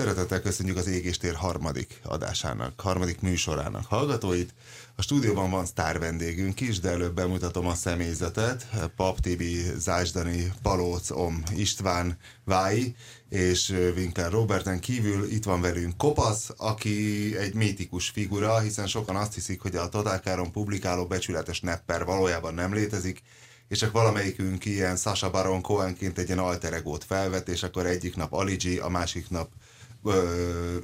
Szeretettel köszönjük az Égéstér harmadik adásának, harmadik műsorának hallgatóit. A stúdióban van sztár vendégünk is, de előbb bemutatom a személyzetet. Pap Tibi, Zásdani, Palóc, Om, István, Vái és Winkler Roberten kívül itt van velünk Kopasz, aki egy mítikus figura, hiszen sokan azt hiszik, hogy a Totálkáron publikáló becsületes nepper valójában nem létezik, és csak valamelyikünk ilyen Sasha Baron Cohenként egy ilyen alter egót felvet, és akkor egyik nap Aligi, a másik nap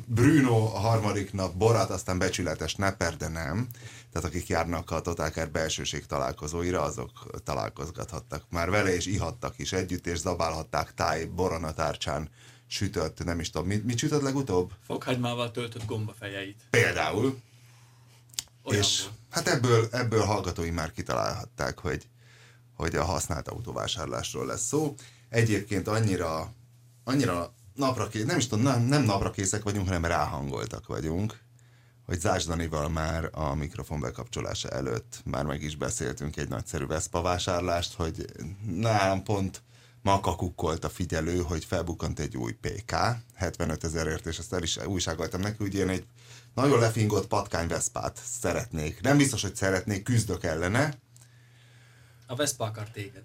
Bruno, a harmadik nap Borat, aztán becsületes Nepper, de nem. Tehát akik járnak a Totálkár belsőség találkozóira, azok találkozgathattak már vele, és ihattak is együtt, és zabálhatták táj borona tárcsán sütött, nem is tudom, mit, mit sütött legutóbb? Fokhagymával töltött gombafejeit. Például. Olyan és volt. hát ebből, ebből hallgatói már kitalálhatták, hogy, hogy a használt autóvásárlásról lesz szó. Egyébként annyira, annyira napra kész, nem is tudom, nem, nem napra készek vagyunk, hanem ráhangoltak vagyunk, hogy Zásdanival már a mikrofon bekapcsolása előtt már meg is beszéltünk egy nagyszerű Vespa vásárlást, hogy nálam pont ma kakukkolt a figyelő, hogy felbukkant egy új PK, 75 ezerért, és ezt el is újságoltam neki, hogy én egy nagyon lefingott patkány Veszpát szeretnék. Nem biztos, hogy szeretnék, küzdök ellene, A Vespa akar téged.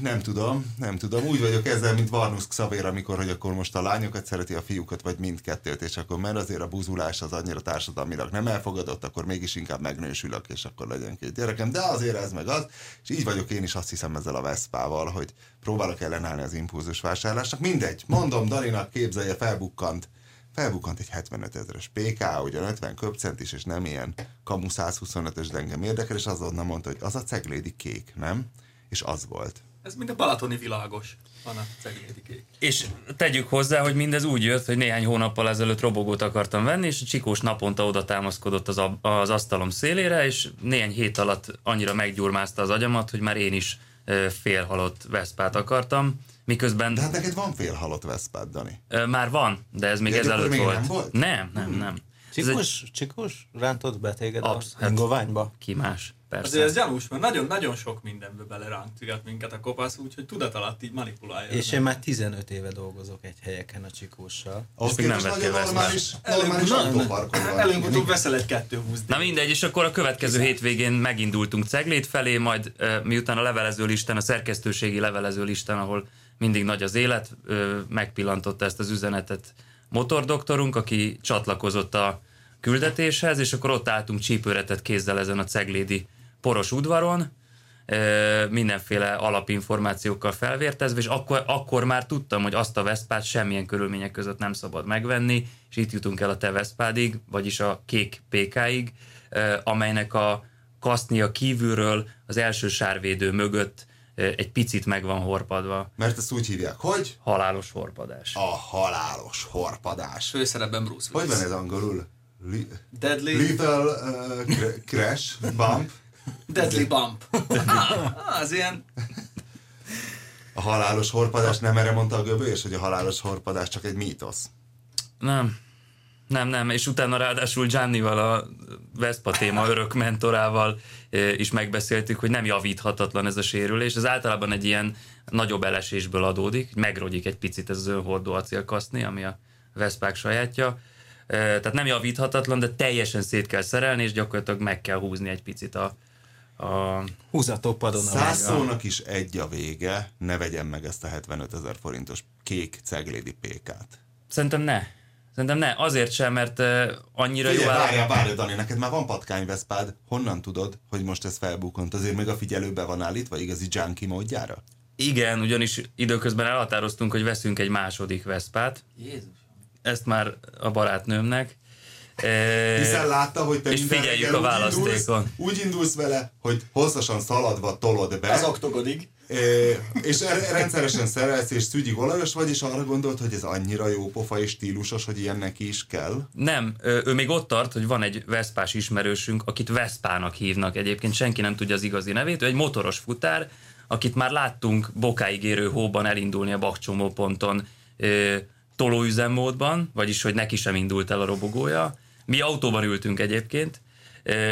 Nem tudom, nem tudom. Úgy vagyok ezzel, mint Varnus Xavér, amikor, hogy akkor most a lányokat szereti a fiúkat, vagy mindkettőt, és akkor mert azért a buzulás az annyira társadalmilag nem elfogadott, akkor mégis inkább megnősülök, és akkor legyen két gyerekem, de azért ez meg az, és így vagyok én is azt hiszem ezzel a Veszpával, hogy próbálok ellenállni az impulzus vásárlásnak. Mindegy, mondom Daninak, képzelje, felbukkant felbukkant egy 75 ezeres PK, ugyan 50 köpcent is, és nem ilyen kamu 125-ös, de engem érdekel, és azonnal mondta, hogy az a ceglédi kék, nem? És az volt. Ez mint a balatoni világos. Van a ceglédi kék. És tegyük hozzá, hogy mindez úgy jött, hogy néhány hónappal ezelőtt robogót akartam venni, és a csikós naponta oda támaszkodott az, ab- az asztalom szélére, és néhány hét alatt annyira meggyurmázta az agyamat, hogy már én is félhalott Veszpát akartam, miközben De hát neked van fél halott Veszpád, Dani. már van, de ez még Ja, ezelőtt még volt. nem volt? Nem, nem, nem. Ez egy csikus rántott be téged Absz- a hát- ingoványba? ki más, persze. Azért ez gyanús, mert nagyon-nagyon sok mindenbe belerántogat minket a kopasz, úgyhogy tudat alatt így manipulálja. És én már 15 éve dolgozok egy helyeken a csikussal. Ahhoz még nem vettél normális, normális. Előbb-utóbb veszel egy 220 Na mindegy, és akkor a következő hétvégén megindultunk Ceglét felé, majd miután a levelező listán, a szerkesztőségi levelező listán, ahol mindig nagy az élet, megpillantotta ezt az üzenetet motordoktorunk, aki csatlakozott a küldetéshez, és akkor ott álltunk csípőretett kézzel ezen a ceglédi poros udvaron, mindenféle alapinformációkkal felvértezve, és akkor, akkor már tudtam, hogy azt a Veszpát semmilyen körülmények között nem szabad megvenni, és itt jutunk el a te Veszpádig, vagyis a kék PK-ig, amelynek a kasznia kívülről az első sárvédő mögött egy picit meg van horpadva. Mert ezt úgy hívják, hogy Halálos horpadás. a halálos horpadás. Főszerepben Bruce Hogy Willis. van ez angolul? Li- Deadly, Lethal uh, cr- crash, bump, deadly Bump. Ah, az ilyen... a halálos horpadás, nem erre mondta a göbölyös, hogy a halálos horpadás csak egy mítosz. Nem. Nem, nem, és utána ráadásul Giannival, a Vespa téma örök mentorával eh, is megbeszéltük, hogy nem javíthatatlan ez a sérülés. Ez általában egy ilyen nagyobb elesésből adódik, megrogyik egy picit ez az önhordó acélkaszni, ami a Veszpák sajátja. Eh, Tehát nem javíthatatlan, de teljesen szét kell szerelni, és gyakorlatilag meg kell húzni egy picit a, a Húzatok padon a Száz vágya. szónak is egy a vége, ne vegyem meg ezt a 75 ezer forintos kék ceglédi pékát. Szerintem ne. Szerintem ne, azért sem, mert uh, annyira Figyelj, jó áll... várjál, várjál, Dani, neked már van patkányveszpád. Honnan tudod, hogy most ez felbukont? Azért még a figyelőbe van állítva igazi junkie módjára? Igen, ugyanis időközben elhatároztunk, hogy veszünk egy második Veszpát. Jézus. Ezt már a barátnőmnek. Hiszen látta, hogy te és figyeljük a úgy indulsz, választékon. úgy indulsz vele, hogy hosszasan szaladva tolod be. Az oktogodig. É, és er- rendszeresen szerelsz és szügyig olajos vagy, és arra gondolt, hogy ez annyira jó pofa és stílusos, hogy ilyen neki is kell. Nem, ő, még ott tart, hogy van egy Veszpás ismerősünk, akit Veszpának hívnak egyébként, senki nem tudja az igazi nevét, ő egy motoros futár, akit már láttunk bokáig érő hóban elindulni a bakcsomóponton tolóüzemmódban, vagyis hogy neki sem indult el a robogója. Mi autóban ültünk egyébként,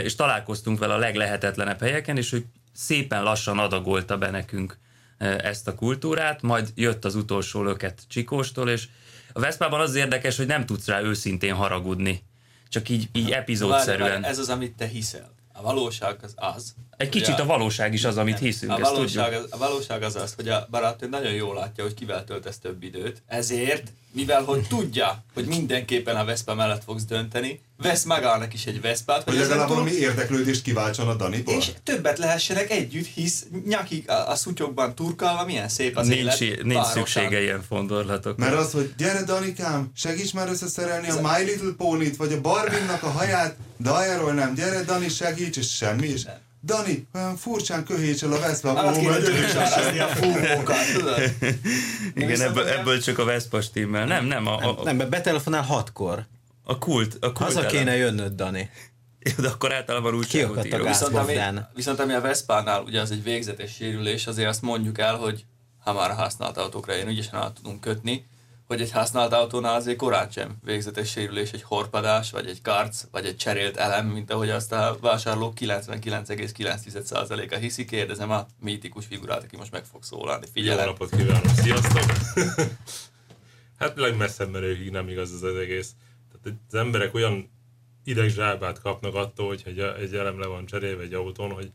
és találkoztunk vele a leglehetetlenebb helyeken, és ő szépen lassan adagolta be nekünk ezt a kultúrát, majd jött az utolsó löket Csikóstól, és a Veszpában az érdekes, hogy nem tudsz rá őszintén haragudni. Csak így, így epizódszerűen. Várj, várj, ez az, amit te hiszel. A valóság az az. Egy kicsit a valóság is az, amit hiszünk, a valóság, tudjuk. az, a valóság az az, hogy a barátnő nagyon jól látja, hogy kivel töltesz több időt, ezért, mivel hogy tudja, hogy mindenképpen a Vespa mellett fogsz dönteni, vesz magának is egy Veszpát, Hogy legalább valami érdeklődést kiváltson a Daniból. és többet lehessenek együtt, hisz nyakig a, a szutyokban turkálva milyen szép az élet. Nincs, nincs párosan. szüksége ilyen fondorlatokra. Mert az, hogy gyere Danikám, segíts már összeszerelni a My Little Pony-t, vagy a Barbie-nak a haját, de arról nem, gyere Dani, segíts, és semmi is. Dani, olyan furcsán köhétsel a Veszpa, és dögösárazni a fúvókat? Igen, ebből, ebből csak a Vespa stimmel. Nem, nem, a, a, Nem, mert betelefonál hatkor. a kult. A kult Haza elem. kéne jönnöd, Dani. De akkor általában a írok. Viszont ami, viszont ami a Veszpánál ugye az egy végzetes sérülés, azért azt mondjuk el, hogy ha már a használt autókra én ügyesen át tudunk kötni, hogy egy használt autónál azért korán sem végzetes sérülés egy horpadás, vagy egy karc, vagy egy cserélt elem, mint ahogy azt a vásárlók 99,9%-a hiszi. Kérdezem a mítikus figurát, aki most meg fog szólalni. Jó Figyelem! napot kívánok, sziasztok! hát legmesszebb merőkig nem igaz ez az egész. Tehát az emberek olyan idegzsábát kapnak attól, hogy egy, elem le van cserélve egy autón, hogy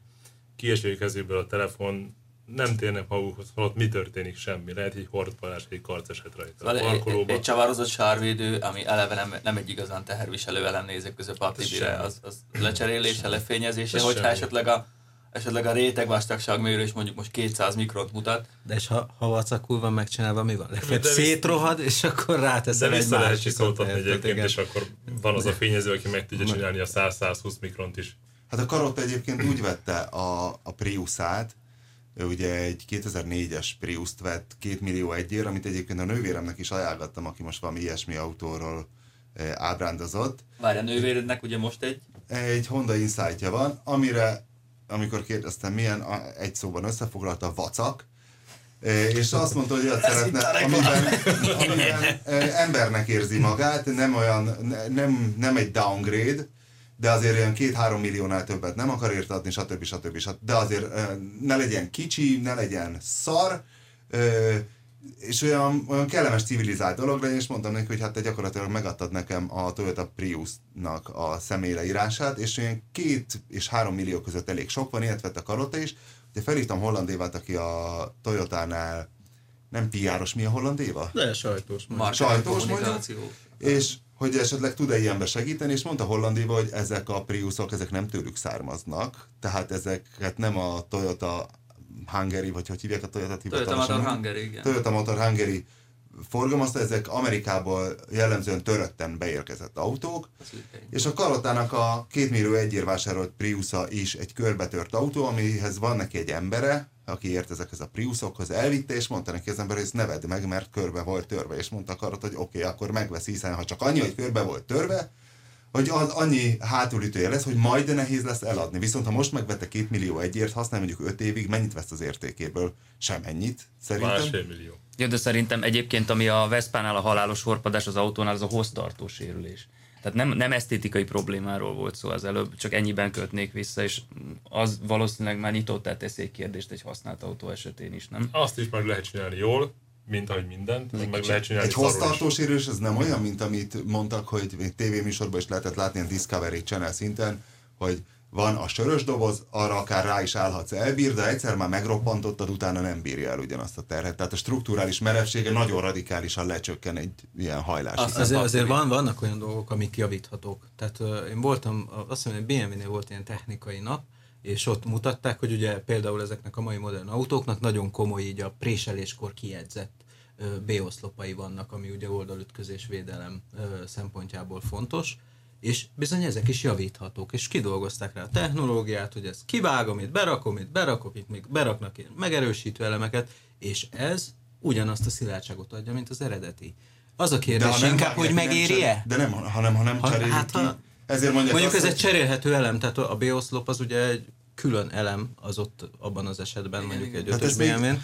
kieső kezükből a telefon, nem térnek magukhoz, holott mi történik, semmi. Lehet egy hordpalás, egy karc eset rajta. A Egy, egy, egy csavarozott sárvédő, ami eleve nem, nem egy igazán teherviselő elem nézek között a tibire, az, az lecserélése, lefényezése, Ez hogyha semmi. esetleg a, esetleg a réteg vastagságmérő mondjuk most 200 mikront mutat, De és ha, ha vacakul van megcsinálva, mi van? Legfeljebb De szétrohad, és akkor De ráteszel egy vissza lehet csiszoltatni egyébként, igen. és akkor van az a fényező, aki meg tudja csinálni a 100-120 mikront is. Hát a Karotta egyébként úgy vette a, a Priusát, ő ugye egy 2004-es Priust vett 2 millió egyért, amit egyébként a nővéremnek is ajánlottam, aki most valami ilyesmi autóról eh, ábrándozott. várj a nővérednek ugye most egy? Egy Honda Insight-ja van, amire, amikor kérdeztem milyen, egy szóban összefoglalta, a vacak, Eh, és azt mondta, hogy olyat szeretne, amiben, amiben eh, embernek érzi magát, nem olyan, ne- nem, nem egy downgrade, de azért olyan két-három milliónál többet nem akar érte adni, stb. stb. stb. De azért ne legyen kicsi, ne legyen szar, és olyan, olyan kellemes civilizált dolog legyen, és mondtam neki, hogy hát te gyakorlatilag megadtad nekem a Toyota Priusnak a személyleírását, és olyan két és három millió között elég sok van, ilyet vett a Karotta is. Ugye felhívtam Holland Évát, aki a Toyotánál nem PR-os, mi a Holland Éva? De sajtós. mondjuk. Sajtós mondjuk, és hogy esetleg tud-e ilyenbe segíteni, és mondta Hollandiva, hogy ezek a Priusok, ezek nem tőlük származnak, tehát ezeket nem a Toyota Hungary, vagy hogy hívják a Toyota Toyota Motor Hungary, igen. Toyota Motor Hungary forgalmazta, ezek Amerikából jellemzően törötten beérkezett autók, és a Karotának a két millió egyért vásárolt Priusa is egy körbetört autó, amihez van neki egy embere, aki ért ezekhez a Priusokhoz, elvitte, és mondta neki az ember, hogy ezt ne vedd meg, mert körbe volt törve, és mondta a Karot, hogy oké, okay, akkor megveszi, hiszen ha csak annyi, hogy körbe volt törve, hogy az annyi hátulütője lesz, hogy majd de nehéz lesz eladni. Viszont ha most megvette két millió egyért, használ mondjuk öt évig, mennyit vesz az értékéből? Semennyit, szerintem. Másfél millió. Jó, de szerintem egyébként, ami a Veszpánál a halálos horpadás az autónál, az a hossztartó sérülés. Tehát nem, nem esztétikai problémáról volt szó az előbb, csak ennyiben kötnék vissza, és az valószínűleg már nyitottá teszi egy kérdést egy használt autó esetén is, nem? Azt is meg lehet csinálni jól, mint ahogy mindent, meg lehet csinálni Egy hossztartó sérülés, ez nem olyan, mint amit mondtak, hogy még tévéműsorban is lehetett látni, ilyen Discovery Channel szinten, hogy van a sörös doboz, arra akár rá is állhatsz, elbír, de egyszer már megroppantottad, utána nem bírja el ugyanazt a terhet. Tehát a strukturális merevsége nagyon radikálisan lecsökken egy ilyen hajlás. Azt Azért, azért van, vannak olyan dolgok, amik javíthatók. Tehát uh, én voltam, azt hiszem, hogy BMW-nél volt ilyen technikai nap, és ott mutatták, hogy ugye például ezeknek a mai modern autóknak nagyon komoly így a préseléskor kiedzett B-oszlopai vannak, ami ugye oldalütközés védelem szempontjából fontos, és bizony ezek is javíthatók, és kidolgozták rá a technológiát, hogy ezt kivágom, itt berakom, itt berakok, itt még beraknak ilyen megerősítő elemeket, és ez ugyanazt a szilárdságot adja, mint az eredeti. Az a kérdés nem inkább, hogy megéri-e? De nem, hanem ha nem Ha- cserélik hát ki. ha- Ezért mondják Mondjuk azt, ez egy cserélhető elem, tehát a B-oszlop az ugye egy külön elem az ott abban az esetben, mondjuk igen. egy Hát ötös ez BMW-n.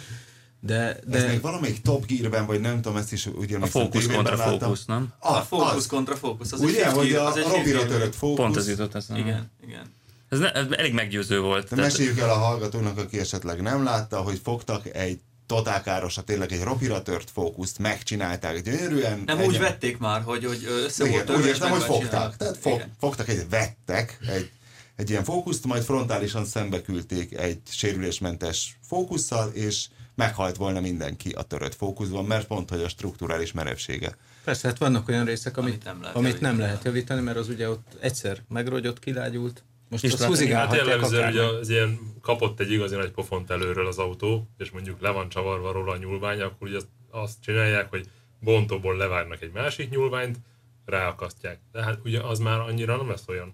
De, De... Ez még valamelyik Top Gear-ben, vagy nem tudom, ezt is ugye A fókusz kontra fókusz, nem? A Az, fókusz az. kontra fókusz, az Ugye, hogy a, a robira törött fókusz. Pont ez jutott eszembe. Igen, igen. Ez, ne, ez elég meggyőző volt. De Tehát- meséljük el a hallgatónak, aki esetleg nem látta, hogy fogtak egy totálkárosat, tényleg egy robira tört fókuszt, megcsinálták gyönyörűen. Nem egy- úgy vették már, hogy, hogy össze volt Igen, törve, úgy és értem, hogy fogták. Tehát fog, Igen. fogtak egy, vettek egy, egy ilyen fókuszt, majd frontálisan szembe küldték egy sérülésmentes fókusszal, és meghalt volna mindenki a törött fókuszban, mert pont, hogy a strukturális merevsége. persze, hát vannak olyan részek, amit, Amit nem lehet amit nem javítani. lehet javítani, mert az ugye ott egyszer megrogyott, kilágyult, most És azt látni- Hát húzigálhatják jellemzően ugye az ilyen kapott egy igazi nagy pofont előről az autó, és mondjuk le van csavarva róla a nyúlvány, akkor ugye azt, azt csinálják, hogy bontóból levágnak egy másik nyúlványt, ráakasztják. De hát ugye az már annyira nem lesz olyan.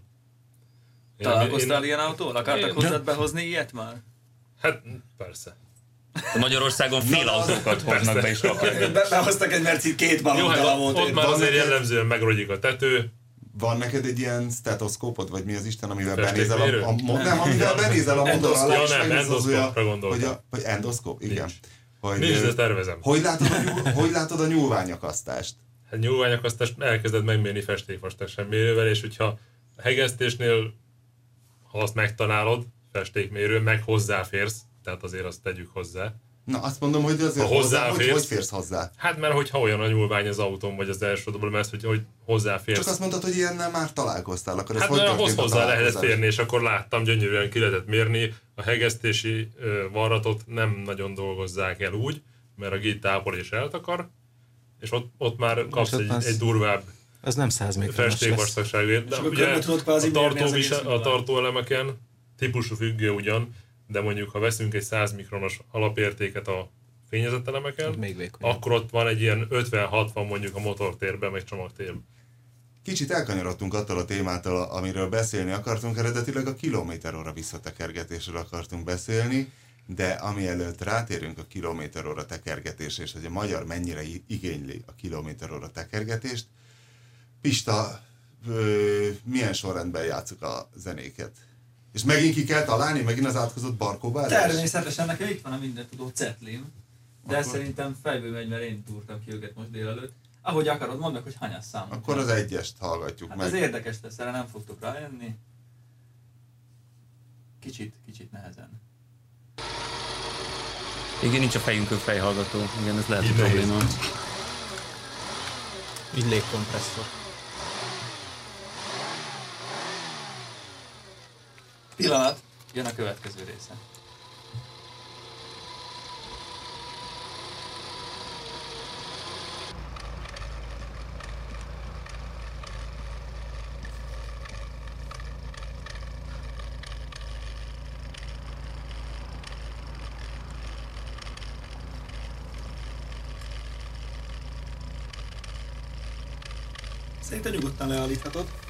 Én- Találkoztál én- ilyen autóval? Akartak Én- hozzád behozni ilyet már? Hát persze. Magyarországon fél autókat hoznak be és rakják. Be, behoztak egy merci két Jó, hát ott, már azért jellemzően megrogyik a tető, Van neked egy ilyen stetoszkópod, vagy mi az Isten, amivel benézel a, a, mo- nem, amivel benézel a motor alá, Ja, és gondoltam. hogy a, vagy endoszkóp, igen. Hogy, nincs, de tervezem. hogy, látod a nyúl, hogy látod a nyúlványakasztást? Hát nyúlványak azt elkezded megmérni festékvastagság mérővel, és hogyha a hegesztésnél, ha azt megtalálod, festékmérő, meg hozzáférsz, tehát azért azt tegyük hozzá. Na, azt mondom, hogy azért Ha hozzá, hogy, hogy férsz hozzá. Hát mert hogyha olyan a nyúlvány az autón, vagy az első dobban, mert hogy, hogy hozzáférsz. Csak azt mondtad, hogy ilyennel már találkoztál, akkor ez Hát hogy a hozzá lehetett találkozás? férni, és akkor láttam, gyönyörűen ki lehetett mérni. A hegesztési varratot nem nagyon dolgozzák el úgy, mert a gét tápol és eltakar, és ott, ott már kapsz ott egy, az- egy durvább Az nem 100 méteres lesz. festékvastagságért. De ugye a, tartó a tartóelemeken típusú függő ugyan, de mondjuk ha veszünk egy 100 mikronos alapértéket a fényezett elemeken, még akkor ott van egy ilyen 50-60 mondjuk a motortérben, meg csomagtérben. Kicsit elkanyarodtunk attól a témától, amiről beszélni akartunk, eredetileg a kilométer óra visszatekergetésről akartunk beszélni, de ami előtt rátérünk a kilométer óra tekergetésre, és hogy a magyar mennyire igényli a kilométer óra tekergetést, Pista, ö, milyen sorrendben játszuk a zenéket? És megint ki kell találni, megint az átkozott barkóbázás? Természetesen nekem itt van a minden tudó cetlim, de Akkor- szerintem fejből megy, mert én túrtam ki őket most délelőtt. Ahogy akarod, mondd meg, hogy hányas számot. Akkor az egyest hallgatjuk Hát meg. ez érdekes lesz, erre nem fogtok rájönni. Kicsit, kicsit nehezen. Igen, nincs a fejünkön fejhallgató. Igen, ez lehet, hogy Így nehéz. probléma. Így légkompresszor. Pillanat, jön a következő része. Szerintem nyugodtan leállíthatod.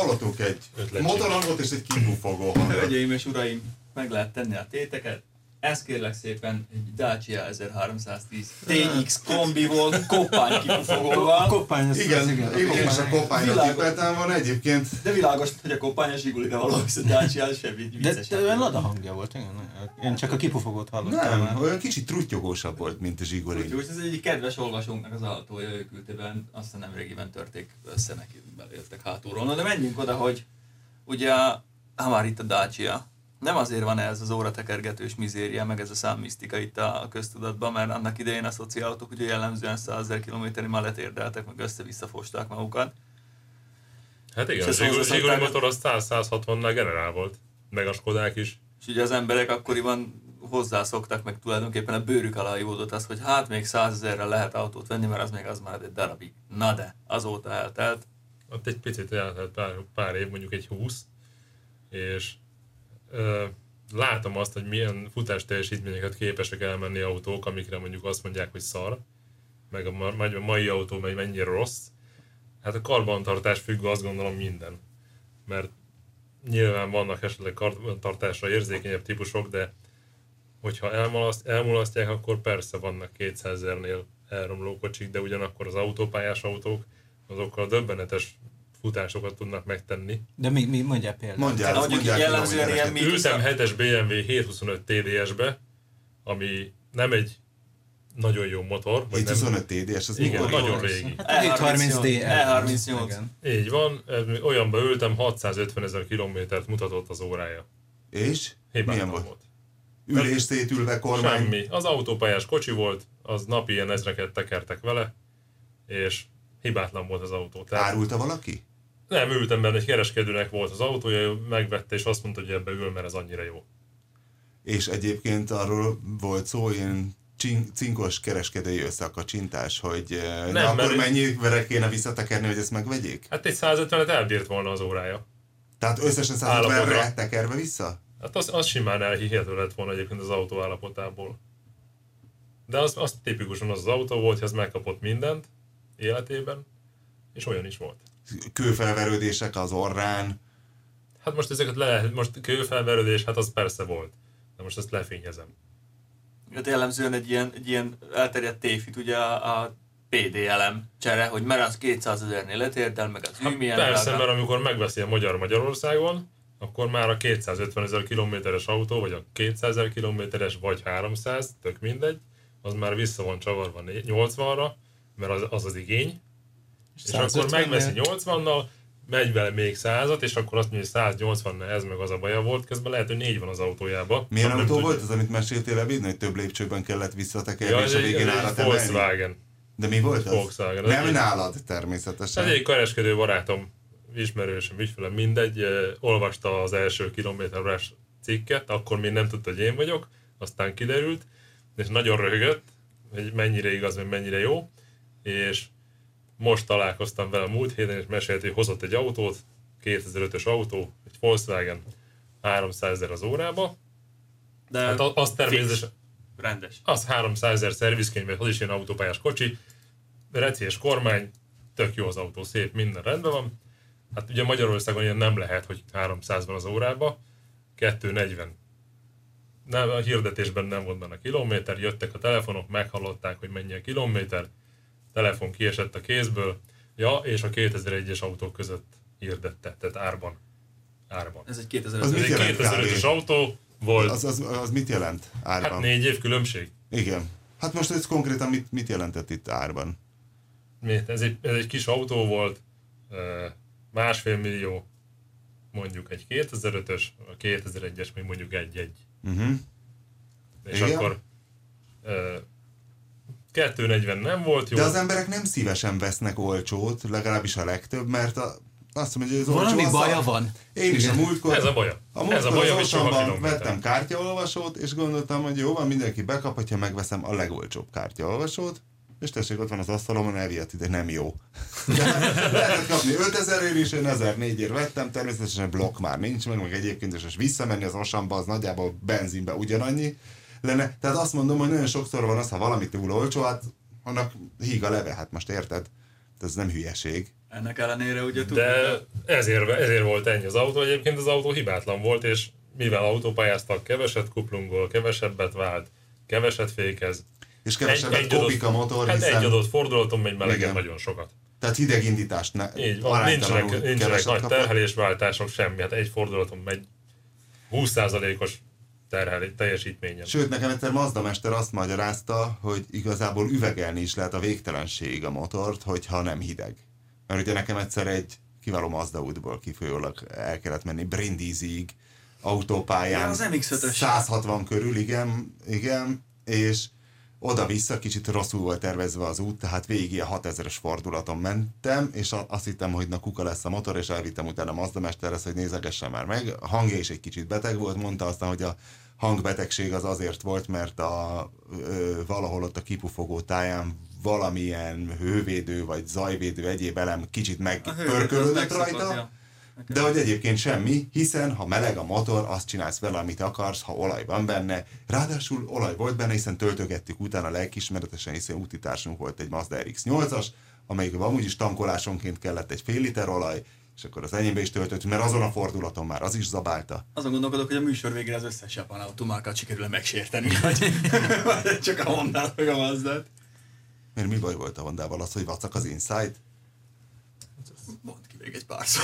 Hallottunk egy motorhangot és egy kibufogó hangot. Hölgyeim és uraim, meg lehet tenni a téteket. Ez kérlek szépen egy Dacia 1310 TX kombi volt, koppány kipufogóval. Koppány, ez Igen, az igen, igen, és a Világos. tippeltem van egyébként. De világos, hogy a koppány a zsigulira való, viszont a Dacia semmi De, vicces. de olyan lada hangja volt, igen. Én csak a kipufogót hallottam. Nem, olyan kicsit truttyogósabb volt, mint a Zsiguli. Úgyhogy ez egy kedves olvasónknak az autója, ő küldte be, aztán nemrégiben törték össze neki, belejöttek hátulról. Na de menjünk oda, hogy ugye, ha már itt a Dacia, nem azért van ez az óratekergetős mizéria, meg ez a számmisztika itt a köztudatban, mert annak idején a szociálautók ugye jellemzően 100 000 kilométeri mellett érdeltek, meg össze-vissza fosták magukat. Hát igen, a Zsiguli motor az 100-160-nál generál volt. Meg a Skodák is. És ugye az emberek akkoriban hozzászoktak meg tulajdonképpen a bőrük alá jódott az, hogy hát még százezerre lehet autót venni, mert az még az már egy darabig. Na de, azóta eltelt. Ott egy picit eltelt pár, pár év, mondjuk egy 20, és látom azt, hogy milyen futás teljesítményeket képesek elmenni autók, amikre mondjuk azt mondják, hogy szar, meg a, ma- a mai autó meg mennyire rossz. Hát a karbantartás függ azt gondolom minden. Mert nyilván vannak esetleg karbantartásra érzékenyebb típusok, de hogyha elmulaszt, elmulasztják, akkor persze vannak 200 ezernél elromló kocsik, de ugyanakkor az autópályás autók azokkal döbbenetes futásokat tudnak megtenni. De mi, mi mondjál példát? Mondjál, Na, azt mondjuk jellemzően ilyen Ültem 7-es BMW 725 TDS-be, ami nem egy nagyon jó motor, vagy nem, 725 TDS, az igen, mikor? nagyon régi. Hát a 730D. E38. Igen. Így van, olyanba ültem, 650 ezer kilométert mutatott az órája. És? Hibátlan Milyen volt. volt? Ülés szétülve, kormány. Semmi. Az autópályás kocsi volt, az napi ilyen ezreket tekertek vele, és hibátlan volt az autó. Tehát Árulta valaki? Nem, ültem benne, egy kereskedőnek volt az autója, megvette, és azt mondta, hogy ebbe ül, mert ez annyira jó. És egyébként arról volt szó, ilyen cinkos kereskedői összeakacsintás, hogy nem, na, akkor mert- mennyire kéne visszatekerni, hogy ezt megvegyék? Hát egy 150-et elbírt volna az órája. Tehát összesen Állapotra. 150-re tekerve vissza? Hát az, az simán elhihető lett volna egyébként az autó állapotából. De az, az tipikusan az az autó volt, hogy az megkapott mindent életében, és olyan is volt. Kőfelverődések az orrán. Hát most ezeket le, most kőfelverődés, hát az persze volt. De most ezt lefényezem. Hát jellemzően egy ilyen, egy ilyen elterjedt tévhit, ugye a, a PDLM csere, hogy mert az 200 ezernél letérdel, meg az Hát milyen persze, mert amikor megveszi a magyar Magyarországon, akkor már a 250 ezer kilométeres autó, vagy a 200 ezer kilométeres, vagy 300, tök mindegy, az már vissza van csavarva né- 80-ra, mert az az, az igény, és akkor 150-nél? megveszi 80-nal, megy vele még 100-at, és akkor azt mondja, hogy 180 ez meg az a baja volt, közben lehet, hogy négy van az autójába. Milyen Nem autó tudja. volt az, amit meséltél ebédni, hogy több lépcsőben kellett visszatekerni, Ja, és a egy, végén árat egy emelni? Volkswagen. De mi volt az? Volkswagen. Nem Ez nálad egy- természetesen. Ez egy kereskedő barátom, ismerősöm, ügyfelem, mindegy, eh, olvasta az első kilométerórás cikket, akkor még nem tudta, hogy én vagyok, aztán kiderült, és nagyon röhögött, hogy mennyire igaz, vagy mennyire jó, és most találkoztam vele múlt héten, és mesélt, hogy hozott egy autót, 2005-ös autó, egy Volkswagen, 300 ezer az órába, De hát az, természetesen, rendes. az 300 ezer szervizkönyv, az is ilyen autópályás kocsi, recies kormány, tök jó az autó, szép, minden rendben van. Hát ugye Magyarországon ilyen nem lehet, hogy 300 van az órába, 240. Nem, a hirdetésben nem volt benne a kilométer, jöttek a telefonok, meghallották, hogy mennyi a kilométer, telefon kiesett a kézből, ja, és a 2001-es autók között hirdette, tehát árban. Árban. Ez egy 2000 Az Ez mit egy jelent 2005-ös kb? autó volt, Az, az, az mit jelent árban? hát négy év különbség. Igen. Hát most ez konkrétan mit, mit jelentett itt árban? Miért? Ez egy, ez egy kis autó volt, másfél millió, mondjuk egy 2005-ös, a 2001-es még mondjuk egy-egy. Uh-huh. És Igen? akkor 240 nem volt jó. De az emberek nem szívesen vesznek olcsót, legalábbis a legtöbb, mert a, azt mondja, hogy az olcsó Valami az baja a... van. Én is a múltkor... Ez a baja. A Ez múltkor a baja, az kilométer. vettem kártyaolvasót, és gondoltam, hogy jó van, mindenki bekap, hogyha megveszem a legolcsóbb kártyaolvasót, és tessék, ott van az asztalomon, elvihet ide, nem jó. De lehetett kapni 5000 ér is, én 1004 ér vettem, természetesen blokk már nincs meg, meg egyébként is most visszamenni az Oceanba, az nagyjából benzinbe ugyanannyi lenne. Tehát azt mondom, hogy nagyon sokszor van az, ha valami túl olcsó, hát annak híg a leve, hát most érted? Ez nem hülyeség. Ennek ellenére ugye tudjuk, De ezért, ezért volt ennyi az autó. Egyébként az autó hibátlan volt, és mivel autópályáztak, keveset kuplungol, kevesebbet vált, keveset fékez. És kevesebbet kopik a motor, hát hiszen... egy adott fordulaton megy melegen nagyon sokat. Tehát hideg indítást ne, Így van, nincsenek, nincsenek nagy kapott. terhelésváltások, semmi. Hát egy fordulaton megy 20%-os terhelés, teljesítményen. Sőt, nekem egyszer Mazda mester azt magyarázta, hogy igazából üvegelni is lehet a végtelenség a motort, hogyha nem hideg. Mert ugye nekem egyszer egy kiváló Mazda útból kifolyólag el kellett menni Brindisiig, autópályán. Ja, az MX-5-ös. 160 körül, igen, igen, és oda-vissza kicsit rosszul volt tervezve az út, tehát végig ilyen 6000-es fordulaton mentem, és a- azt hittem, hogy na kuka lesz a motor, és elvittem utána Mazda mesterhez, hogy nézegesse már meg. A hangja is egy kicsit beteg volt, mondta aztán, hogy a hangbetegség az azért volt, mert a, ö, valahol ott a kipufogó táján valamilyen hővédő vagy zajvédő egyéb elem kicsit megpörkölődött rajta. De hogy egyébként semmi, hiszen ha meleg a motor, azt csinálsz vele, amit akarsz, ha olaj van benne. Ráadásul olaj volt benne, hiszen töltögettük utána lelkismeretesen, hiszen útitársunk volt egy Mazda RX-8-as, amelyik amúgy is tankolásonként kellett egy fél liter olaj, és akkor az enyémbe is töltöttük, mert azon a fordulaton már az is zabálta. Azon gondolkodok, hogy a műsor végére az összes japán automárkát sikerül megsérteni, vagy, vagy csak a honda meg a Mazdát. Mert mi baj volt a Hondával az, hogy vacak az Insight? Mondd még egy pár szó.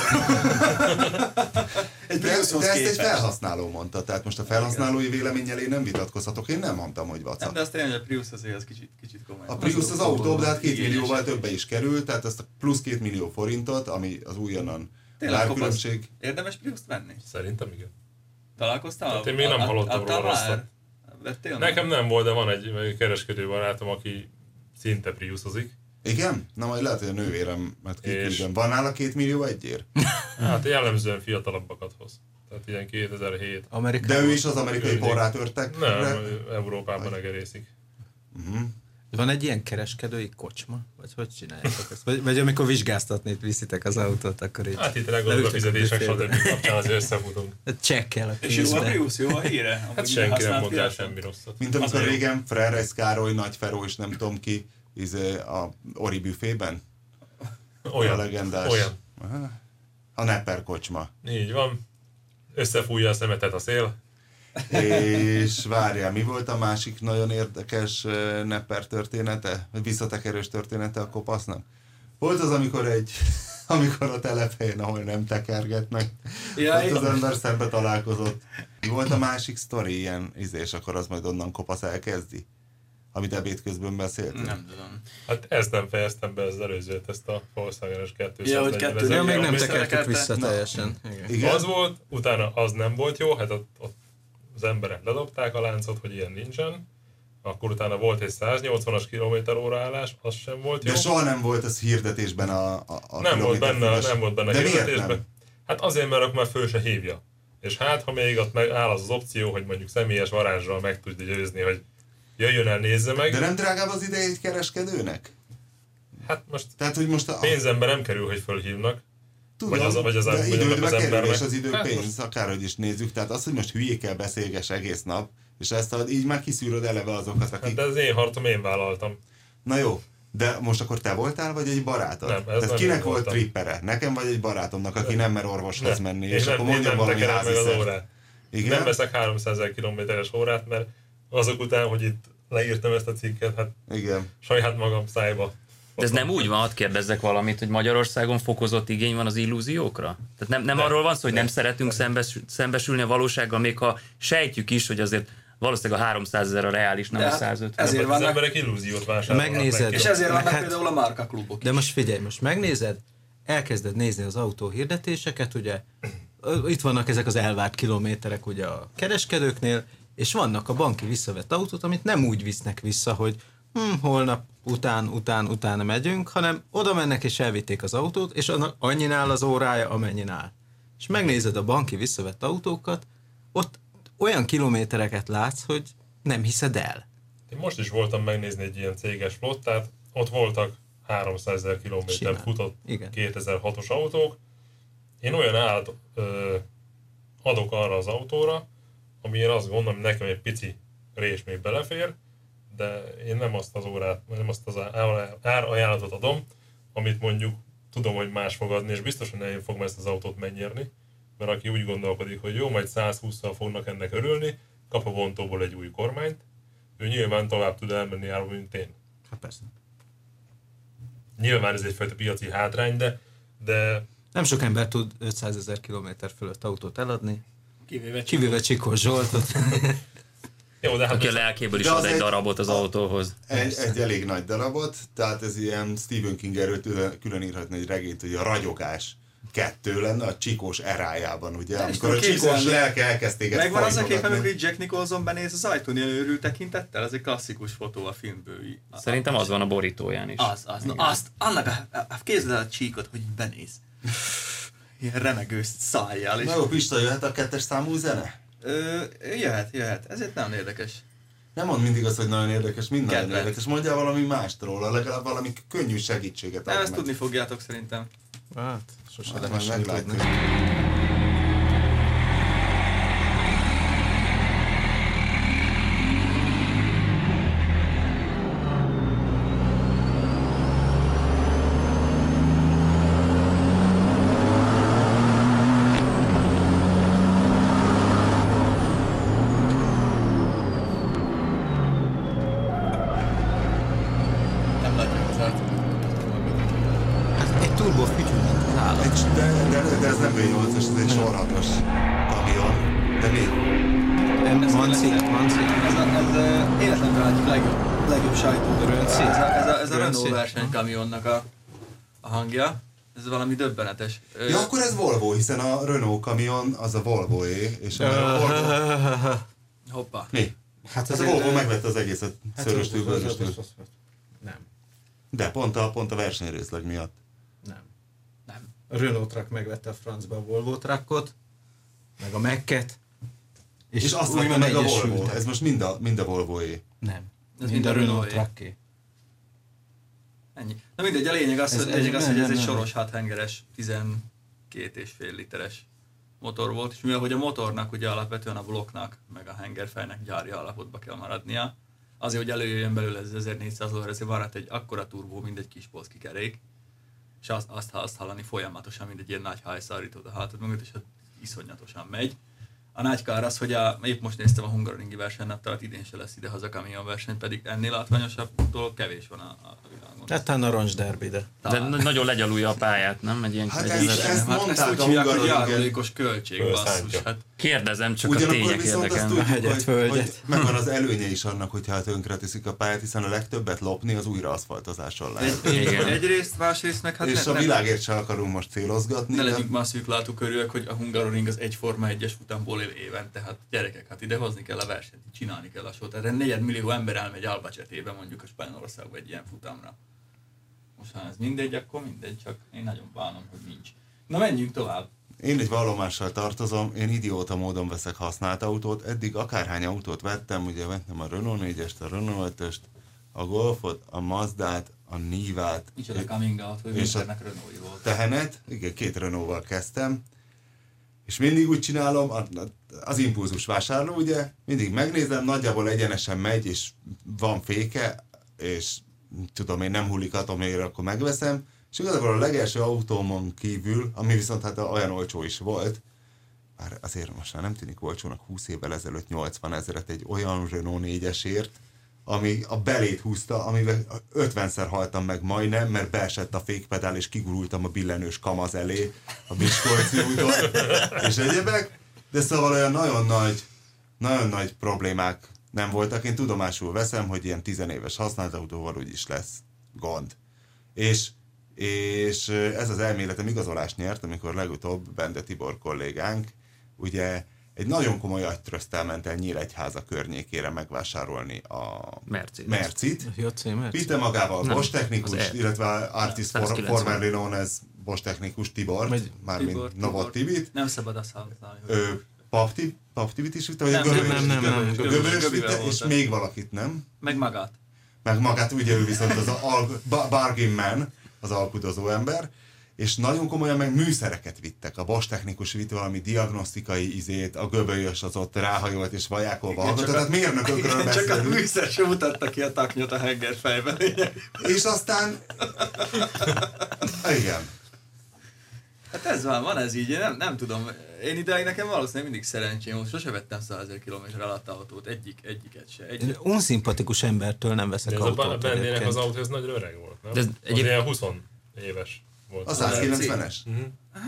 egy De, de ezt egy felhasználó mondta, tehát most a felhasználói véleménnyel én nem vitatkozhatok, én nem mondtam, hogy Nem, vacak. de azt tényleg, hogy a Prius azért az kicsit, kicsit komoly. A Prius az autó, de hát két millióval többe is került, tehát ezt a plusz két millió forintot, ami az újonnan árkülönbség. Érdemes Prius-t venni? Szerintem igen. Találkoztál? Hát én még nem hallottam róla rosszat. Nekem nem volt, de van egy egy kereskedő barátom, aki szinte Priusozik. Igen? Na majd lehet, hogy a nővérem, mert És- kiküldöm. Van nála két millió egyér? Hát jellemzően fiatalabbakat hoz. Tehát ilyen 2007. Amerikában. De ő is az amerikai Ő- porrátörtek? Nem, Európában egerészik. Van egy ilyen kereskedői kocsma? Vagy hogy csináljátok ezt? Vagy, vagy amikor vizsgáztatni viszitek az autót, akkor így Hát itt legalább a fizetések, stb. kapcsán azért összefutunk. Csekkel a És jó a. Prius, jó a híre? Hát senki nem piacon? semmi rosszat. Mint Az amikor régen Freres Károly, Nagy Feró és nem tudom ki, izé, a Ori büfében? A Olyan, legendás. olyan. A Nepper kocsma. Így van. Összefújja a szemetet a szél. És várjál, mi volt a másik nagyon érdekes eh, Nepper története? Visszatekerős története a kopasznak? Volt az, amikor egy amikor a telephelyen, ahol nem tekergetnek, Ja, ott az ember szembe találkozott. Mi volt a másik sztori ilyen, izé, és akkor az majd onnan kopasz elkezdi? Amit ebéd közben beszéltünk? Nem tudom. Hát ezt nem fejeztem be az előzőt, ezt a Volkswagen-es 240 Ja, hogy kettő- Ja, még nem tekertük vissza Na. teljesen. Igen. Igen? Az volt, utána az nem volt jó, hát ott, ott az emberek ledobták a láncot, hogy ilyen nincsen. Akkor utána volt egy 180-as km óra állás, az sem volt jó. De soha nem volt ez hirdetésben a, a, a nem, volt benne, kilométerfüles. nem volt benne De hirdetésben. nem? Hát azért, mert akkor már föl se hívja. És hát, ha még ott meg áll az, az opció, hogy mondjuk személyes varázsral meg tudja győzni, hogy jöjjön el, nézze meg. De nem drágább az ideje egy kereskedőnek? Hát most Tehát, hogy most a, pénzembe nem kerül, hogy fölhívnak. Tudom, Vagy az- vagy az- de vagy időbe az kerül, és az idő Hát pénz, akárhogy is nézzük. Tehát az, hogy most hülyékkel beszélges egész nap, és ezt a, így már kiszűröd eleve azokat, akik... Hát de az én harcom, én vállaltam. Na jó, de most akkor te voltál, vagy egy barátod? Nem, ez Tehát nem kinek volt trippere? Nekem vagy egy barátomnak, aki nem mer orvoshoz menni, és nem, akkor mondjon nem valami tekerem meg az házi órát. Igen? Nem veszek 300 ezer kilométeres órát, mert azok után, hogy itt leírtam ezt a cikket, hát Igen. saját magam szájba. De ez nem úgy van, hadd kérdezzek valamit, hogy Magyarországon fokozott igény van az illúziókra? Tehát nem, nem Nem. arról van szó, hogy nem Nem. szeretünk szembes, szembesülni a valósággal, még ha sejtjük is, hogy azért valószínűleg a 300 ezer a reális, nem De a hát 150. ezért az vannak- emberek illúziót vásárolnak. Megnézed. meg. És ezért vannak hát- például a márkaklubok De is. most figyelj, most megnézed, elkezded nézni az autó hirdetéseket, ugye itt vannak ezek az elvárt kilométerek ugye a kereskedőknél, és vannak a banki visszavett autót, amit nem úgy visznek vissza, hogy hm, holnap után, után, utána megyünk, hanem oda mennek és elvitték az autót, és annak annyinál az órája, amennyin áll. És megnézed a banki visszavett autókat, ott olyan kilométereket látsz, hogy nem hiszed el. Én most is voltam megnézni egy ilyen céges flottát, ott voltak 300 ezer kilométer futott Igen. 2006-os autók. Én olyan állat ö, adok arra az autóra, ami én azt gondolom, hogy nekem egy pici rés még belefér, de én nem azt az órát, nem azt az ár- árajánlatot adom, amit mondjuk tudom, hogy más fog adni, és biztos, hogy nem fogom ezt az autót megnyerni, mert aki úgy gondolkodik, hogy jó, majd 120-szal fognak ennek örülni, kap a vontóból egy új kormányt, ő nyilván tovább tud elmenni árva, mint én. Hát persze. Nyilván ez egyfajta piaci hátrány, de, de Nem sok ember tud 500 ezer kilométer fölött autót eladni, Kivéve kivéve Csikós Zsoltot. jó, de hát Aki a lelkéből is De ad az egy egy- darabot az a- autóhoz. Egy, egy elég nagy darabot, tehát ez ilyen Stephen King erről külön, írhatni egy regényt, hogy a ragyogás. kettő lenne a Csikós erájában, ugye? Is amikor a Csikós képzelni. lelke elkezd téged Megvan az a kép, amikor Jack Nicholson benéz az ajtón ilyen őrült tekintettel? Ez egy klasszikus fotó a filmből. A- Szerintem az van a borítóján is. Az, az, na, azt, annak a, a, a el a csíkot, hogy benéz. Ilyen remegő szájjal. És, Na jó, Pista, jöhet a kettes számú zene? ö, jöhet, jöhet. Ezért nem érdekes. Nem mond mindig azt, hogy nagyon érdekes, mind nagyon érdekes. Mondjál valami mást róla, legalább valami könnyű segítséget. Nem, ezt meg. tudni fogjátok szerintem. Hát, sose Hát, lehet tudni. Sorhatos kamion. De mi? Manci, Manci. Ez, a, ez a, életemben egyik legjobb, legjobb sajtó. Rönci. Ez a, ez a, ez a. Renault versenykamionnak a, a hangja. Ez valami döbbenetes. Ö, Ja, akkor ez Volvo, hiszen a Renault kamion az a Volvo-é, és a Volvo... Hoppá. Mi? Hát Hát a Volvo megvette az egészet szöröstül, bőröstül. Nem, De pont a, pont a versenyrészleg miatt. nem. Nem. A Renault Truck megvette a francba a Volvo Truckot, meg a Mac-et, És, és azt vette meg a Volvo. Ez most mind a, mind a Volvo-é. Nem. Ez mind mind a Renault. Trucké. Ennyi. Na mindegy, a lényeg az, Ez- hogy, ez- lényeg az, nem, hogy ez nem, egy nem. soros háthengeres, 12 és fél literes motor volt, és mivel hogy a motornak ugye alapvetően a blokknak, meg a hengerfejnek gyári állapotba kell maradnia, azért, hogy előjöjjön belőle ez 1400 lóerő, ezért van egy akkora turbó, mint egy kis polszki kerék, és azt, azt, azt hallani folyamatosan, mint egy ilyen nagy hajszárítót a hátad mögött, és ott iszonyatosan megy. A nagy kár az, hogy a, épp most néztem a hungaroringi versenynaptárat, idén se lesz ide haza kamion verseny, pedig ennél látványosabb dolog kevés van a, a világon. Hát a Narancs Derby, de. De nagyon legyalulja a pályát, nem? Egy ilyen Hát egy ez ilyen is- verseny. ezt Hát mondták ezt a úgy hívják, hogy hungaroringen. járulékos költség, basszus. Hát Kérdezem, csak a Ugyanakkor tények viszont azt érdekelnek. tudjuk, Hegyet, hogy, földet. hogy megvan az előnye is annak, hogyha tönkre teszik a pályát, hiszen a legtöbbet lopni az újraaszfaltozáson lehet. egy, Igen. egyrészt, másrészt meg hát és ne, a világért sem akarunk most célozgatni. ne legyünk már szűklátókörűek, körülök, hogy a Hungaroring az egyforma egyes futamból él évente. Hát gyerekek, hát ide hozni kell a versenyt, csinálni kell a sót. Erre negyed millió ember elmegy Albacetében mondjuk a Spanyolországba egy ilyen futamra. Most ha ez mindegy, akkor mindegy, csak én nagyon bánom, hogy nincs. Na menjünk tovább. Én egy vallomással tartozom, én idióta módon veszek használt autót, eddig akárhány autót vettem, ugye vettem a Renault 4-est, a Renault 5-öst, a Golfot, a Mazdát, a Nivát, Micsoda coming out, hogy és a Renault volt. tehenet, igen, két Renault-val kezdtem, és mindig úgy csinálom, az impulzus vásárló, ugye, mindig megnézem, nagyjából egyenesen megy, és van féke, és tudom én nem hullik atomére, akkor megveszem, és igazából a legelső autómon kívül, ami viszont hát olyan olcsó is volt, bár azért most már nem tűnik olcsónak 20 évvel ezelőtt 80 ezeret egy olyan Renault 4-esért, ami a belét húzta, amivel 50-szer haltam meg majdnem, mert beesett a fékpedál, és kigurultam a billenős kamaz elé a Miskolci úton, és egyebek, de szóval olyan nagyon nagy, nagyon nagy problémák nem voltak. Én tudomásul veszem, hogy ilyen tizenéves használt autóval úgyis lesz gond. És, és ez az elméletem igazolást nyert, amikor legutóbb Bende Tibor kollégánk, ugye egy nagyon komoly agytröztel ment el Nyíregyháza környékére megvásárolni a Mercedes. Mercit. JC Merci. Vitte magával Nem, Bosch technikus, E. illetve Artist for, 190. formerly known as Bosch technikus Tibor, Vagy- mármint Tibor, Novot. Tibit. Nem szabad azt használni. hogy- Ö, Papti, Paptibit is vitte, vagy Nem, a Göbölyös? nem, nem, nem, Göbivel vitte, és még valakit nem. Meg magát. Meg magát, ugye ő viszont az a al- ba- bargain man, az alkudozó ember, és nagyon komolyan meg műszereket vittek. A Bosch technikus vitt valami diagnosztikai izét, a göbölyös az ott ráhajolt és vajákolva hallgatott, tehát mérnökökről Csak a beszélünk. műszer sem mutatta ki a taknyot a henger fejben. És aztán... Igen. Hát ez van, van ez így, én nem, nem tudom. Én ideig nekem valószínűleg mindig szerencsém volt, sose vettem 100 ezer km alatt autót, egyik, egyiket se. Egy, Én unszimpatikus embertől nem De veszek ez a autót. Bendének egyébként. az autó, ez nagy öreg volt, nem? De ez az egyéb- ilyen 20 éves volt. A 190-es?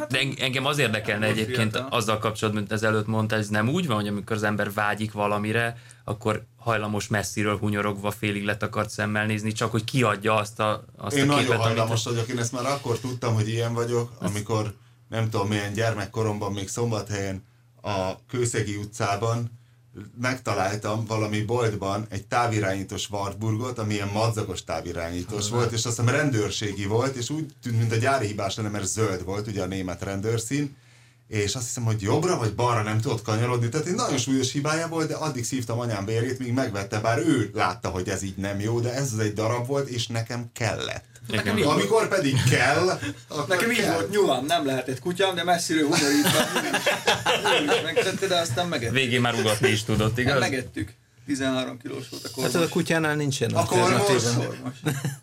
De en- engem az érdekelne egyébként fiatal. azzal kapcsolatban, mint ezelőtt mondta, ez nem úgy van, hogy amikor az ember vágyik valamire, akkor hajlamos messziről hunyorogva félig letakart szemmel nézni, csak hogy kiadja azt a, azt Én a nagyon képet, hajlamos amit... vagyok, én ezt már akkor tudtam, hogy ilyen vagyok, amikor nem tudom milyen gyermekkoromban, még Szombathelyen a Kőszegi utcában megtaláltam valami boltban egy távirányítós Wartburgot, ami ilyen madzagos távirányítós volt, és azt hiszem rendőrségi volt, és úgy tűnt, mint a gyári hibás lenne, mert zöld volt, ugye a német rendőrszín, és azt hiszem, hogy jobbra vagy balra nem tudott kanyarodni, tehát egy nagyon súlyos hibája volt, de addig szívtam anyám bérét, míg megvette, bár ő látta, hogy ez így nem jó, de ez az egy darab volt, és nekem kellett. Nekem így Amikor pedig kell, akkor Nekem így kell. volt nyulam, nem lehetett kutyám, de messziről is megtette, de aztán megettük. Végén már ugatni is tudott, igaz? Megettük. 13 kilós volt a kormos. Hát ez a kutyánál nincsen A kormos? Kormos.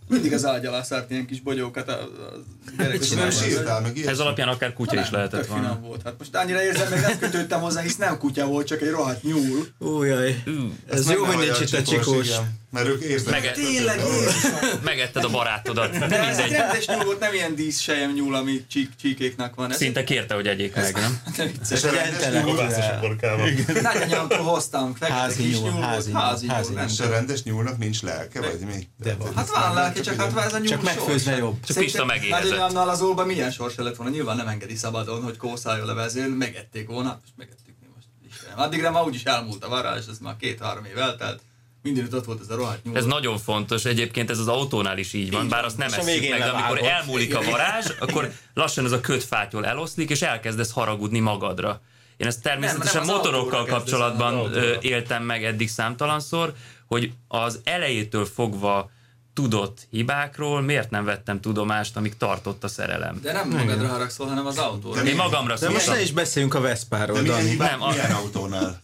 Mindig az ágy alá szárt ilyen kis bogyókat a, a gyerek. És nem sírtál meg Ez ilyesmi? alapján akár kutya is lehetett finom volna. volt. Hát most annyira érzem, meg nem kötődtem hozzá, hisz nem kutya volt, csak egy rohadt nyúl. Újjaj. Ez Ezt meg jó, hogy nincs itt a csikós. igen. Mert ők érzik. Mege- Tényleg, Jézusom! Megetted a barátodat. De ez egy rendes nyúl volt, nem ilyen díszsejem nyúl, ami csík, csíkéknek van. Ez Szinte kérte, hogy egyék meg, nem? nem vicces. És a rendes nyúl. Nagyanyámtól hoztam, Házi nyúl, nyúl, házi volt, nyúl, házi házi nyúl, nem és a rendes nyúlnak nincs lelke, vagy mi? De van. Hát van lelke, csak hát ez a nyúl Csak megfőzve jobb. Csak Pista megéhezett. Nagyanyámnál az óban milyen sorsa lett volna, nyilván nem engedi szabadon, hogy kószáljon le vezél, megették volna, most megettük mi most. Addigra már úgyis elmúlt a varázs, ez már két-három év eltelt, mindenütt ott volt ez a rohadt nyúl. Ez nagyon fontos, egyébként ez az autónál is így van, bár azt nem végén meg, de amikor elmúlik a varázs, akkor lassan ez a kötfátyol eloszlik, és elkezdesz haragudni magadra. Én ezt természetesen Nem, nem, motorokkal kapcsolatban éltem meg eddig számtalanszor, hogy az elejétől fogva tudott hibákról miért nem vettem tudomást, amíg tartott a szerelem. De nem magadra haragszol, hanem az autóra. De Én magamra De most ne is beszéljünk a Veszpáról, De milyen Dani. hibák, Nem, a- milyen autónál?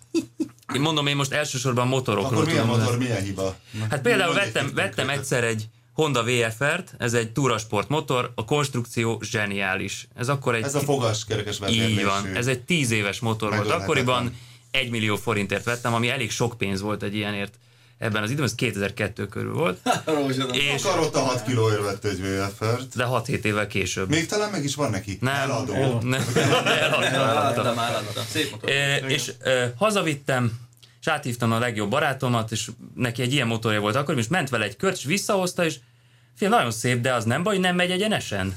Én mondom, én most elsősorban motorokról Akkor milyen tudom. motor, milyen hiba? Hát például vettem, vettem egyszer egy Honda VFR-t, ez egy túrasport motor, a konstrukció zseniális. Ez akkor egy... Ez a fogaskerekes. Így van, ez egy tíz éves motor volt. Akkoriban egy millió forintért vettem, ami elég sok pénz volt egy ilyenért. Ebben az időben, ez 2002 körül volt, és Karotta 6 kilóért vett egy VFR-t. de 6-7 évvel később. Még talán meg is van neki. Nem, Eladó. nem, eladtam, eladtam. Szép motor. E, és e, hazavittem, és áthívtam a legjobb barátomat, és neki egy ilyen motorja volt akkor, és ment vele egy kört, és visszahozta, és fél, nagyon szép, de az nem baj, nem megy egyenesen.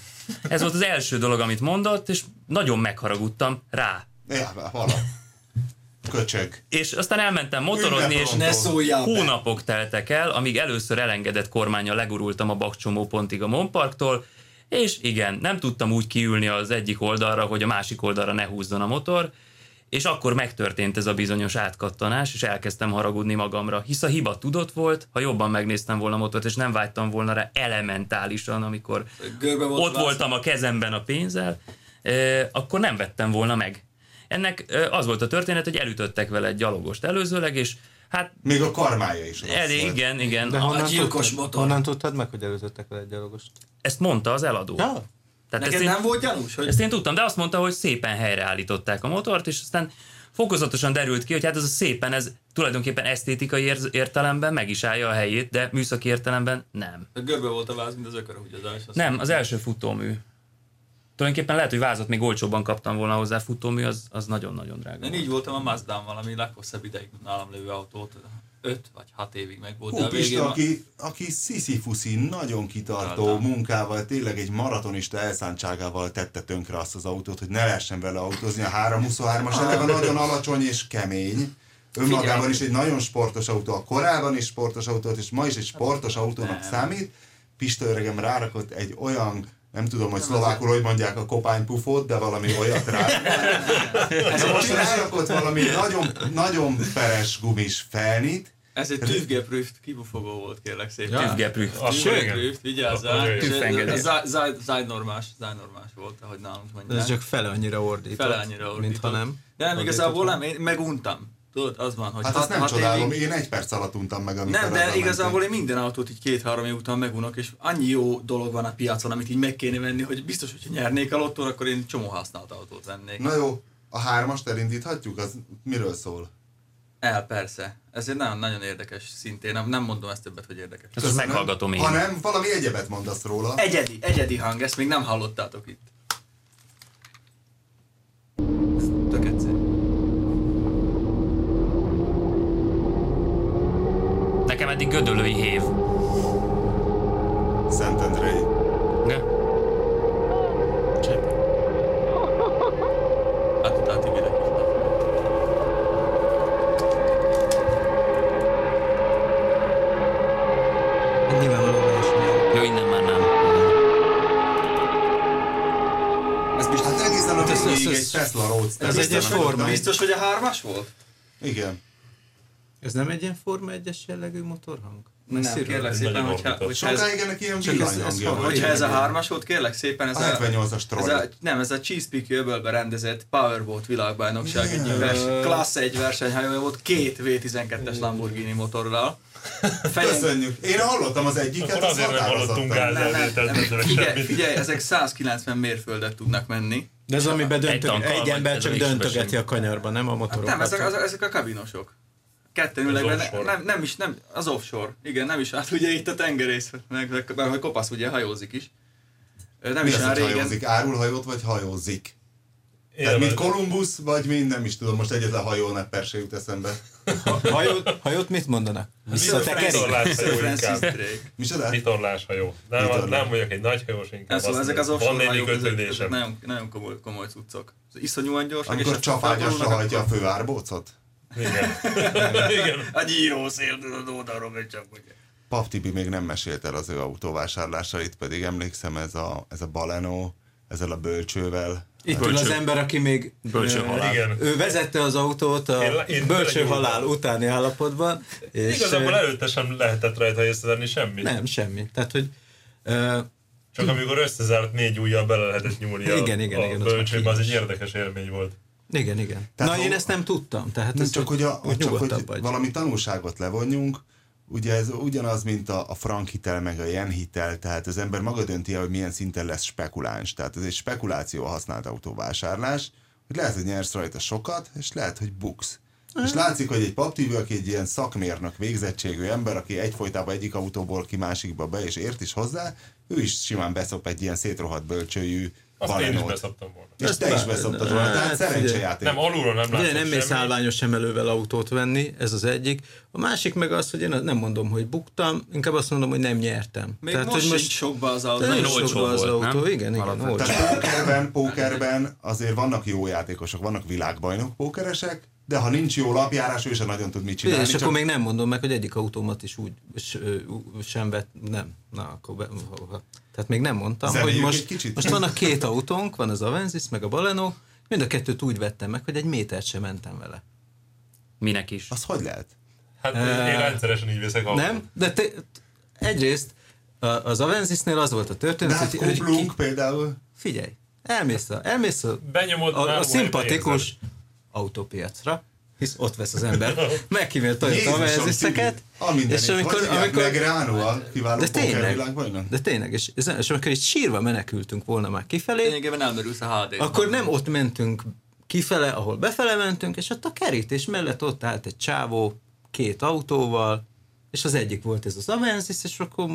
Ez volt az első dolog, amit mondott, és nagyon megharagudtam rá. Ja, vala. Köcsög. És aztán elmentem motorozni, és. Ne hónapok teltek el, amíg először elengedett kormányjal legurultam a bakcsomó pontig a Monparktól, és igen, nem tudtam úgy kiülni az egyik oldalra, hogy a másik oldalra ne húzzon a motor, és akkor megtörtént ez a bizonyos átkattanás, és elkezdtem haragudni magamra, hisz a hiba tudott volt, ha jobban megnéztem volna a motort, és nem vágytam volna rá elementálisan, amikor Görbe volt ott voltam a kezemben a pénzzel, eh, akkor nem vettem volna meg. Ennek az volt a történet, hogy elütöttek vele egy gyalogost előzőleg, és hát Még a karmája is elég, volt. igen, igen. De A- honnan, gyilkos tudtad, motor. honnan tudtad meg, hogy előzöttek vele egy gyalogost? Ezt mondta az eladó. Ja. Tehát Neked ezt én, nem volt gyanús, hogy ezt én tudtam, de azt mondta, hogy szépen helyreállították a motort, és aztán fokozatosan derült ki, hogy hát ez a szépen, ez tulajdonképpen esztétikai ér- értelemben meg is állja a helyét, de műszaki értelemben nem. a görbe volt a váz, mint az ökörhúgyazás. Azt Nem, az első futómű. Tulajdonképpen lehet, hogy vázat még olcsóbban kaptam volna hozzá, futómű az, az nagyon-nagyon drága. Én volt. így voltam a Mazdán valami leghosszabb ideig nálam lévő autót. 5 vagy 6 évig meg volt, de Hú, a végén... Pista, aki, aki sziszi nagyon kitartó Tartam. munkával, tényleg egy maratonista elszántságával tette tönkre azt az autót, hogy ne lehessen vele autózni. A 323-as eleve nagyon alacsony és kemény. Önmagában Figyelj. is egy nagyon sportos autó, a korában is sportos autó, volt, és ma is egy sportos autónak Nem. számít. Pista öregem rárakott egy olyan nem tudom, hogy szlovákul hogy mondják a kopánypufót, de valami olyat rá. Ez most rárakott valami nagyon, nagyon peres gumis felnit, Ez egy tűzgeprüft kibufogó volt, kérlek szépen. Ja. Vigyázzál. Tűzfengedély. ez- ez zaj- Zajnormás, zajnormás volt, ahogy nálunk mondják. Ez csak fele annyira ordított, Fele annyira ordított. mintha nem. De nem, Ordított igazából nem, én meguntam. Tudod, az van, hogy Hát hat- azt nem hat csodálom, évig- én egy perc alatt untam meg, amikor Nem, de igazából mentünk. én minden autót így két-három év után megunok, és annyi jó dolog van a piacon, amit így meg kéne venni, hogy biztos, hogyha nyernék a lottón, akkor én csomó használt autót vennék. Na jó, a hármast elindíthatjuk? Az miről szól? El, persze. Ez egy nagyon, nagyon érdekes szintén. Nem, nem mondom ezt többet, hogy érdekes. Ezt most meghallgatom én. Ha nem, valami egyebet mondasz róla. Egyedi, egyedi hang, ezt még nem hallottátok itt. családi gödölői hév. Szentendrei. Ne? Csepp. Hát, hát, mire Nyilvánvalóan Jó, innen már nem. Ez biztos, hát a egy Tesla Roadster. Ez egy forma. Biztos, hogy a hármas volt? Igen. Ez nem egy ilyen Forma 1-es jellegű motorhang? Nem, Messziről? kérlek Ez szépen, nagyon hogyha, hogyha, ez, Sokáig ennek ilyen Csak ez- ez hogyha ez a hármas volt, kérlek szépen, ez A 78-as troll. Ez a, nem, ez a Chesapeake öbölbe rendezett Powerboat világbajnokság Yeah. egyik vers, klassz egy versenyhajója volt, két V12-es Lamborghini motorral. Fejen, Köszönjük. Én hallottam az egyiket, Akkor az azért nem hallottunk nem, nem, nem, ez figyelj, figyelj, ezek 190 mérföldet tudnak menni. De ez amiben döntök, egy vagy ember csak döntögeti a kanyarban, nem a Hát motorokat. nem, ezek, ezek, ezek a kabinosok. Ketten ülnek offshore. nem, nem is, nem, az offshore. Igen, nem is, hát ugye itt a tengerész, meg, meg, meg hogy kopasz ugye hajózik is. Nem Mi is az, régen. hajózik? Árul hajót, vagy hajózik? Tehát mint Kolumbusz, vagy mind nem is tudom, most egyetlen hajónepper se jut eszembe. Hajót, hajót mit mondanak? Visszatekerik? Hajó. Micsoda? Vitorlás hajó. Nem, Vitorlás. nem vagyok egy nagy hajós, inkább szóval ezek az Van némi kötődésem. nagyon, nagyon komoly, komoly cuccok. Iszonyúan gyorsak, Amikor és csapágyasra hajtja a akkor- főárbócot? Igen. Igen. A gyírószél, tudod, oldalról megy csak, hogy... Pap Tibi még nem mesélt el az ő autóvásárlásait, pedig emlékszem ez a, ez a Baleno, ezzel a bölcsővel. Itt ül az ember, aki még Bölcső halál. Igen. ő vezette az autót a Én- én bölcső halál utáni állapotban, és Igazából előtte sem lehetett rajta észrevenni semmit. nem, semmi. Tehát, hogy ö, Csak amikor összezárt négy ujjal bele lehetett nyúlni a, Igen, igen, a igen, az bölcsőbe, az egy érdekes élmény volt. Igen, igen. Tehát Na, ha- én ezt nem tudtam. Tehát Nem csak, hogy, a, hogy csak, hogy vagy. valami tanulságot levonjunk, ugye ez ugyanaz, mint a, a frank hitel, meg a yen hitel, tehát az ember maga dönti el, hogy milyen szinten lesz spekuláns. Tehát ez egy spekuláció a használt autóvásárlás, hogy lehet, hogy nyersz rajta sokat, és lehet, hogy buksz. És látszik, hogy egy paptívő, aki egy ilyen szakmérnök, végzettségű ember, aki egyfolytában egyik autóból ki másikba be, és ért is hozzá, ő is simán beszop egy ilyen szétrohadt bölcsőjű Azt én is beszoptam volna. És te is beszoptad volna, tehát Hát, szerencsejáték. Nem, alulról nem látszott nem mész semmi. állványos emelővel autót venni, ez az egyik. A másik meg az, hogy én nem mondom, hogy buktam, inkább azt mondom, hogy nem nyertem. Még Tehát, most hogy sincs sokba az autó. nagyon olcsó sokba az volt, autó, nem? igen, igen, olcsó. Tehát pókerben, pókerben azért vannak jó játékosok, vannak világbajnok pókeresek, de ha nincs jó lapjárás, ő sem nagyon tud mit csinálni. És csak akkor még nem mondom meg, hogy egyik autómat is úgy sem vett, nem. Na, akkor be, tehát még nem mondtam, Zenéljük hogy most, most vannak két autónk, van az Avensis, meg a Baleno, mind a kettőt úgy vettem meg, hogy egy métert sem mentem vele. Minek is. Az hogy lehet? Hát én rendszeresen így veszek autót. Nem? De te, egyrészt a- az Avensisnél az volt a De történet, hát hogy, hogy ki, például. figyelj, elmész a, elmész a, Benyomod, a, a szimpatikus autópiacra, hisz ott vesz az ember, Toyota Tibi, a mindenit. és amikor, hogy amikor, a kiváló de tényleg, de tényleg, és, és amikor itt sírva menekültünk volna már kifelé, Lényegében elmerülsz a hd akkor nem ott mentünk kifele, ahol befele mentünk, és ott a kerítés mellett ott állt egy csávó két autóval, és az egyik volt ez az Avensis, és akkor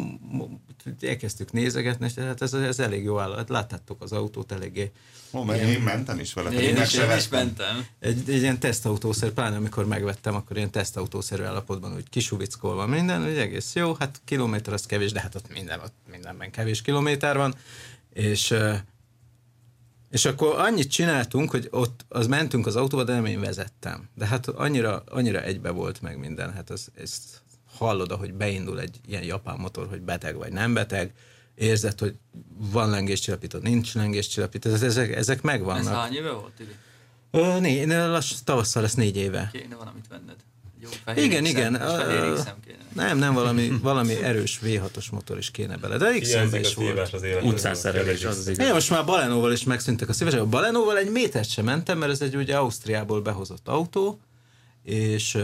elkezdtük nézegetni, és hát ez, ez elég jó állat. Láttátok az autót eléggé. Ó, mert én mentem is vele, Én is, én is mentem. Egy, egy ilyen tesztautószer, pláne amikor megvettem, akkor ilyen tesztautószerű állapotban, úgy kisuvickolva minden, úgy egész jó, hát kilométer az kevés, de hát ott minden, ott mindenben kevés kilométer van, és és akkor annyit csináltunk, hogy ott az mentünk az autóba, de nem én vezettem. De hát annyira, annyira egybe volt meg minden, hát ez, ezt hallod, ahogy beindul egy ilyen japán motor, hogy beteg vagy nem beteg, érzed, hogy van lengéscsillapító, nincs lengéscsillapító, ez- ezek, ezek Ez megvannak. hány éve volt, Tibi? Ö, né, né, lass, tavasszal lesz négy éve. Kéne valamit venned. Jó, Igen, X-em, igen. kéne. Nem, nem, valami, valami erős V6-os motor is kéne bele. De x Hiányzik is volt. az. Utcán szerelés, az az igaz. Én most már Balenóval is megszűntek a szívesek. A Balenóval egy métert sem mentem, mert ez egy ugye Ausztriából behozott autó, és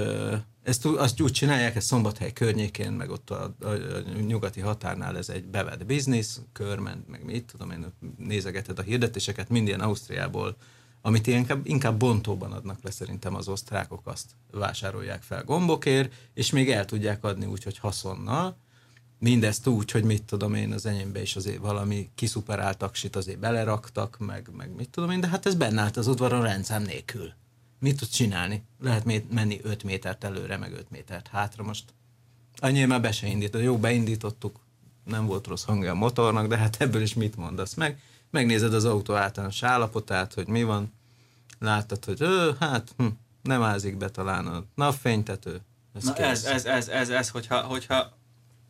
ezt azt úgy csinálják, ez Szombathely környékén, meg ott a, a, a nyugati határnál ez egy bevett biznisz, körment, meg mit tudom én, nézegeted a hirdetéseket, mind ilyen Ausztriából, amit inkább, inkább bontóban adnak le szerintem az osztrákok, azt vásárolják fel gombokért, és még el tudják adni úgy, hogy haszonnal, mindezt úgy, hogy mit tudom én, az enyémbe is azért valami kiszuperált taksit azért beleraktak, meg, meg mit tudom én, de hát ez benne állt az udvaron rendszám nélkül. Mit tud csinálni? Lehet menni 5 métert előre, meg 5 métert hátra most. Annyira már be se indított. Jó, beindítottuk, nem volt rossz hangja a motornak, de hát ebből is mit mondasz meg? Megnézed az autó általános állapotát, hogy mi van, láttad, hogy ö, hát hm, nem ázik be talán a napfénytető. Na kész. ez, ez, ez, ez, ez, hogyha, hogyha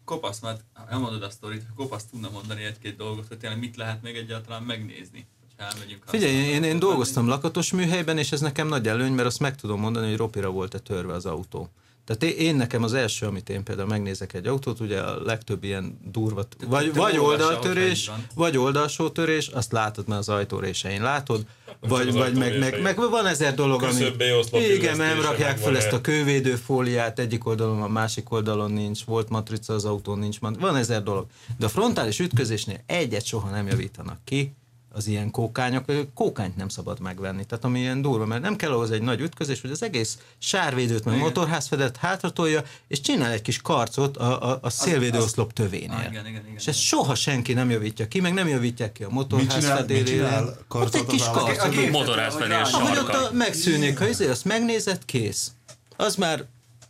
kopasz, mert elmondod a sztorit, kopasz tudna mondani egy-két dolgot, hogy tényleg mit lehet még egyáltalán megnézni. Elmegyünk Figyelj, én, használni. én dolgoztam lakatos műhelyben, és ez nekem nagy előny, mert azt meg tudom mondani, hogy ropira volt-e törve az autó. Tehát én, én nekem az első, amit én például megnézek egy autót, ugye a legtöbb ilyen durva, vagy, te vagy oldaltörés, vagy oldalsó törés, azt látod, mert az ajtó résein látod, vagy, vagy meg, meg, meg, van ezer dolog, ami... Igen, nem rakják fel ezt a kővédő fóliát, egyik oldalon, a másik oldalon nincs, volt matrica az autón, nincs, van ezer dolog. De a frontális ütközésnél egyet soha nem javítanak ki, az ilyen kókányok, kókányt nem szabad megvenni, tehát ami ilyen durva, mert nem kell ahhoz egy nagy ütközés, hogy az egész sárvédőt, meg Igen. motorházfedet hátratolja, és csinál egy kis karcot a, a, a szélvédőoszlop tövénél. Ah, igen, igen, igen, és ezt soha senki nem javítja ki, meg nem javítják ki a Mit motorház csinál, mit fedélére. csinál Ott karcot egy kis az karc. állat? A Motorházfedés Ahogy ott megszűnik, ha izé, azt megnézed, kész. Az már,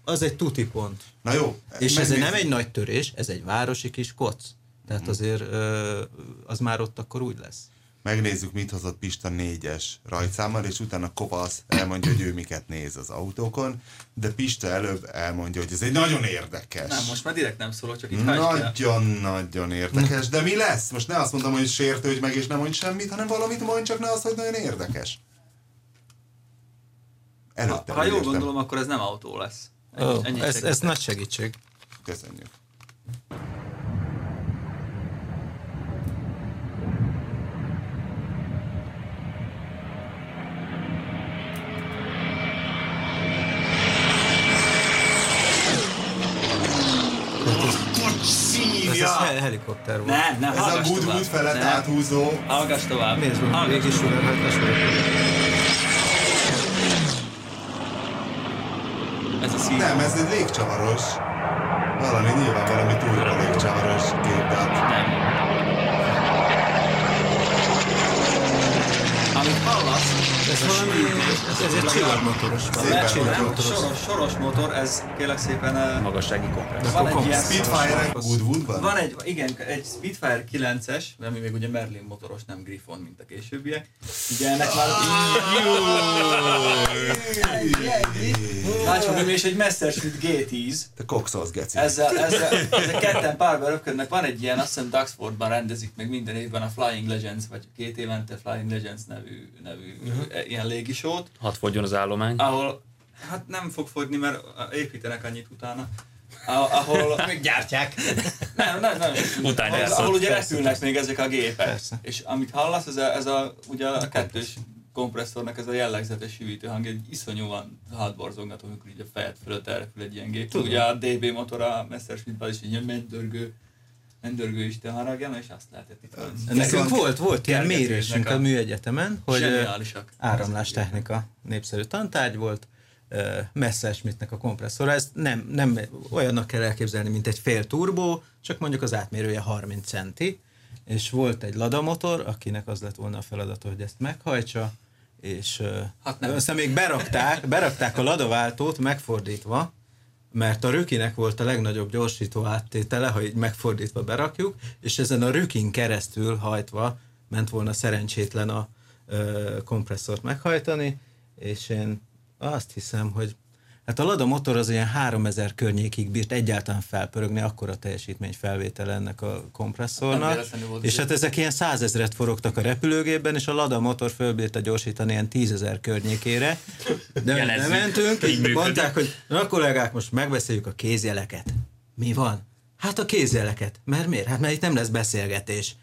az egy tuti pont. Na jó. És ez nem egy nagy törés, ez egy városi kis koc. Tehát azért ö, az már ott akkor úgy lesz. Megnézzük, mit hozott Pista négyes rajtszámmal, és utána Kopasz elmondja, hogy ő miket néz az autókon, de Pista előbb elmondja, hogy ez egy nagyon érdekes. Nem, most már direkt nem szólok, csak itt. Nagyon-nagyon érdekes. De mi lesz? Most ne azt mondom, hogy sértődj meg, és nem mondj semmit, hanem valamit mondj, csak ne azt, hogy nagyon érdekes. Előtte. Ha jól úgy értem. gondolom, akkor ez nem autó lesz. Ennyi, ennyit ez, ez nagy segítség. Köszönjük. Ez, ez hel- helikopter volt. Nem, nem, Ez a hallgass Good tovább. Wood felett Nem. áthúzó. Hallgass tovább. Nézd, van Hallgass végig tovább. sugárhajtás Ez a szív. Nem, ez egy légcsavaros. Valami nyilván valami túlra légcsavaros gép, tehát Nem. Amit hallasz, Ez valami, ez, ez egy nem, csillagmotoros. soros, soros motor, ez kérlek szépen... Magassági kompresszor. Van egy ilyen... Spitfire Goodwoodban? Van egy, igen, egy Spitfire 9-es, ami még ugye Merlin motoros, nem Griffon, mint a későbbiek. Ugye ennek már... Látszom, és egy Messerschmitt G10, Te kokszolsz, geci. ezzel, ezzel, ezzel ketten párban röpködnek. Van egy ilyen, azt hiszem Duxfordban rendezik meg minden évben a Flying Legends, vagy két évente Flying Legends nevű, nevű uh-huh. Ilyen légisót, Hadd fogjon az állomány. ahol hát nem fog fogyni, mert építenek annyit utána. Ah- Ahol Még gyártják. nem, nem, nem. Utána ahol, ahol ugye repülnek még ezek a gépek. Persze. És amit hallasz, ez a, ez a, ugye a kettős kompresszornak ez a jellegzetes hűítő hang, egy iszonyúan hátborzongató, amikor így a fejed fölött elrepül egy ilyen gép. Tudom. Ugye a DB motor a Messerschmittben is egy ilyen mendörgő, mendörgő Isten haragja, és azt lehetett itt. Nekünk volt, volt ilyen mérésünk a- a műegyetemen, hogy ö, Zseniálisak. áramlástechnika népszerű tantárgy volt, Messerschmittnek a kompresszora, ezt nem, nem olyannak kell elképzelni, mint egy fél turbó, csak mondjuk az átmérője 30 centi, és volt egy Lada motor, akinek az lett volna a feladata, hogy ezt meghajtsa, és Hát nem. aztán még berakták, berakták a Lada váltót megfordítva, mert a rökinek volt a legnagyobb gyorsító áttétele, ha így megfordítva berakjuk, és ezen a rökin keresztül hajtva ment volna szerencsétlen a ö, kompresszort meghajtani, és én azt hiszem, hogy hát a Lada motor az ilyen 3000 környékig bírt egyáltalán felpörögni, akkora teljesítmény felvétel ennek a kompresszornak, és hát ezek ilyen százezret forogtak a repülőgépben, és a Lada motor fölbírta gyorsítani ilyen tízezer környékére, de nem Jelezzük. mentünk, Így így működik. mondták, hogy na kollégák, most megbeszéljük a kézjeleket. Mi van? Hát a kézjeleket. Mert miért? Hát mert itt nem lesz beszélgetés.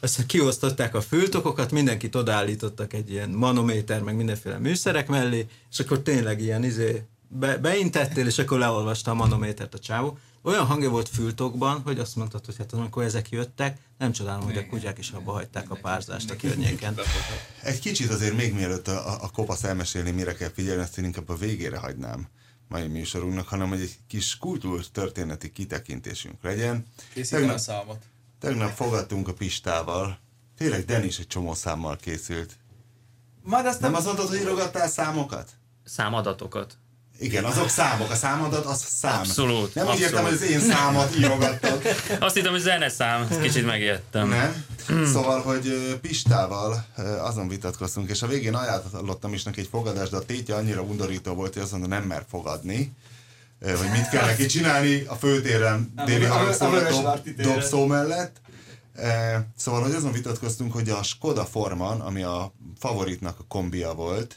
Aztán kiosztották a fültokokat, mindenkit odaállítottak egy ilyen manométer, meg mindenféle műszerek mellé, és akkor tényleg ilyen izé, be, beintettél, és akkor leolvasta a manométert a csávó. Olyan hangja volt fültokban, hogy azt mondtad, hogy hát amikor ezek jöttek, nem csodálom, hogy a kutyák is abba hagyták a párzást a környéken. Egy kicsit azért még mielőtt a, a, a kopasz elmesélni, mire kell figyelni, ezt én inkább a végére hagynám mai műsorunknak, hanem hogy egy kis kultúrtörténeti kitekintésünk legyen. Készítem a Tegnap, számot. tegnap fogadtunk a Pistával, tényleg Denis egy csomó számmal készült. Majd azt Nem azt mondtad, hogy írogattál számokat? Számadatokat. Igen, azok számok, a számadat az szám. Abszolút, Nem úgy értem, hogy abszolút. az én számat írogattad. Azt hittem, hogy zeneszám, kicsit megijedtem. Nem? Szóval, hogy Pistával azon vitatkoztunk, és a végén ajánlottam is neki egy fogadást, de a tétje annyira undorító volt, hogy azt mondta, nem mer fogadni. hogy mit kell neki csinálni a főtéren déli hangszóró dobszó mellett. Szóval, hogy azon vitatkoztunk, hogy a Skoda Forman, ami a favoritnak a kombia volt,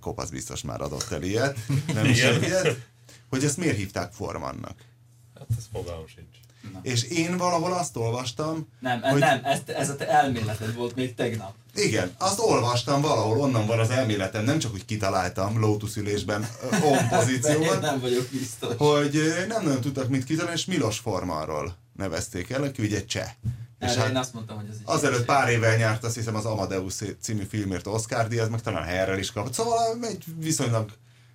Kopasz biztos már adott el ilyet, nem is ilyet, hogy ezt miért hívták Formannak. Hát ez fogalmam sincs. Na. És én valahol azt olvastam, Nem, hogy... nem, ez, ez a te elméleted volt még tegnap. Igen, azt olvastam valahol, onnan van az elméletem, nem csak úgy kitaláltam lótuszülésben on pozícióban. nem vagyok biztos. Hogy nem nagyon tudtak mit kitalálni, és Milos Formanról nevezték el, aki ugye cseh. És hát én azt mondtam, hogy ez Azelőtt pár évvel nyert azt hiszem az Amadeus című filmért Oscar díjat, meg talán helyre is kapott. Szóval egy viszonylag,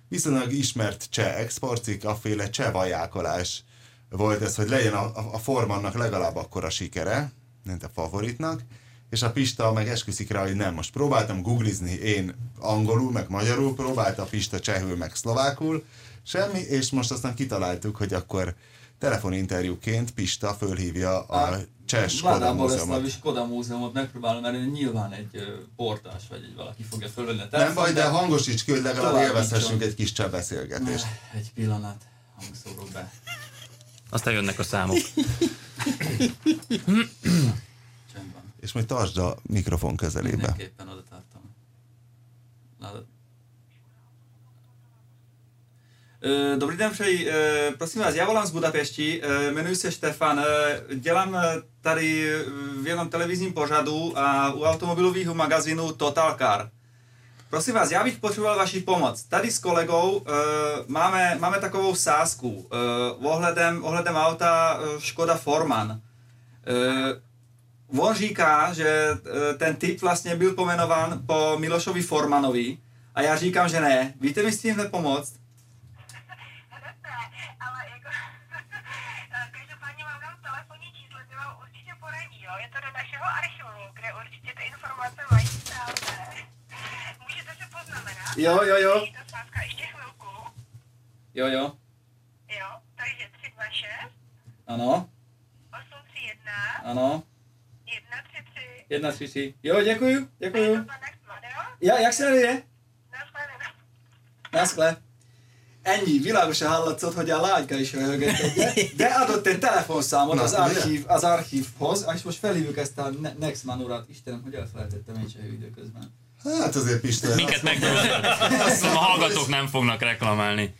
viszonylag ismert cseh exporcik, a féle cseh vajákolás volt ez, hogy legyen a, a, formannak legalább akkora sikere, mint a favoritnak, és a Pista meg esküszik rá, hogy nem. Most próbáltam googlizni én angolul, meg magyarul, próbálta a Pista csehül, meg szlovákul, semmi, és most aztán kitaláltuk, hogy akkor telefoninterjúként Pista fölhívja a cseh Skoda múzeumot. a Skoda múzeumot megpróbálom, mert nyilván egy portás vagy egy valaki fogja fölvenni a telefon. Nem baj, de hangosíts ki, hogy legalább élvezhessünk egy kis cseh beszélgetést. Egy pillanat, hangszóró be. Aztán jönnek a számok. És majd tartsd a mikrofon közelébe. Mindenképpen oda Dobrý den přeji. Prosím vás, já volám z Budapešti, jmenuji se Štefan, dělám tady v jednom televizním pořadu a u automobilového magazínu Total Car. Prosím vás, já bych potřeboval vaši pomoc. Tady s kolegou máme, máme takovou sázku ohledem, ohledem auta Škoda Forman. On říká, že ten typ vlastně byl pomenován po Milošovi Formanovi a já říkám, že ne. Víte mi s tím pomoct? našeho archivu, kde určitě ty informace mají. Můžete poznamenat. Jo, jo, jo. Ještě chvilku. Jo, jo. Jo, takže 326. Ano. 831. Ano. 133. 133. Jo, děkuju, děkuju. Já, jak se jmenuje? Naschle. Naschle. Ennyi, világosan hallatszott, hogy a lágyka is röhögött egyet, de adott egy telefonszámot az, archív, az archívhoz, és most felhívjuk ezt a Nexman urat. Istenem, hogy elfelejtettem én se időközben. Hát azért Pisten. Minket Azt a hallgatók nem fognak reklamálni.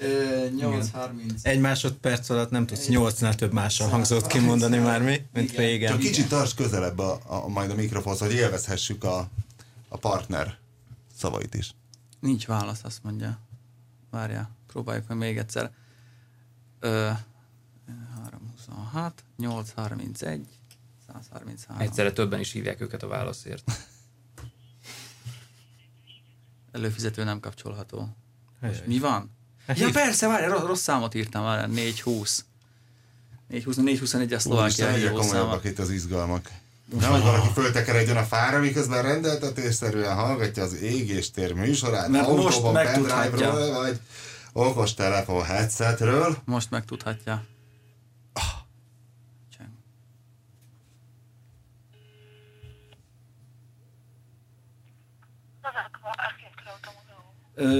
8.30. Egy másodperc alatt nem tudsz 8-nál több mással hangzott kimondani már mi, mint Igen. régen. Csak kicsit tarts közelebb a, a, majd a mikrofonhoz, hogy élvezhessük a, a partner szavait is. Nincs válasz, azt mondja. Várjál, próbáljuk meg még egyszer. Ö, 326, 831, 133. Egyszerre többen is hívják őket a válaszért. Előfizető nem kapcsolható. Most mi van? Ja persze, várj, rossz, rossz számot írtam már, 420. 420, 421 a szlovákia hívó komolyabbak itt az izgalmak. Nem, hogy valaki föltekeredjen a fára, miközben rendeltetésszerűen hallgatja az égéstér műsorát, Mert autóban, pendrive-ról, vagy okos telefon headsetről. Most megtudhatja.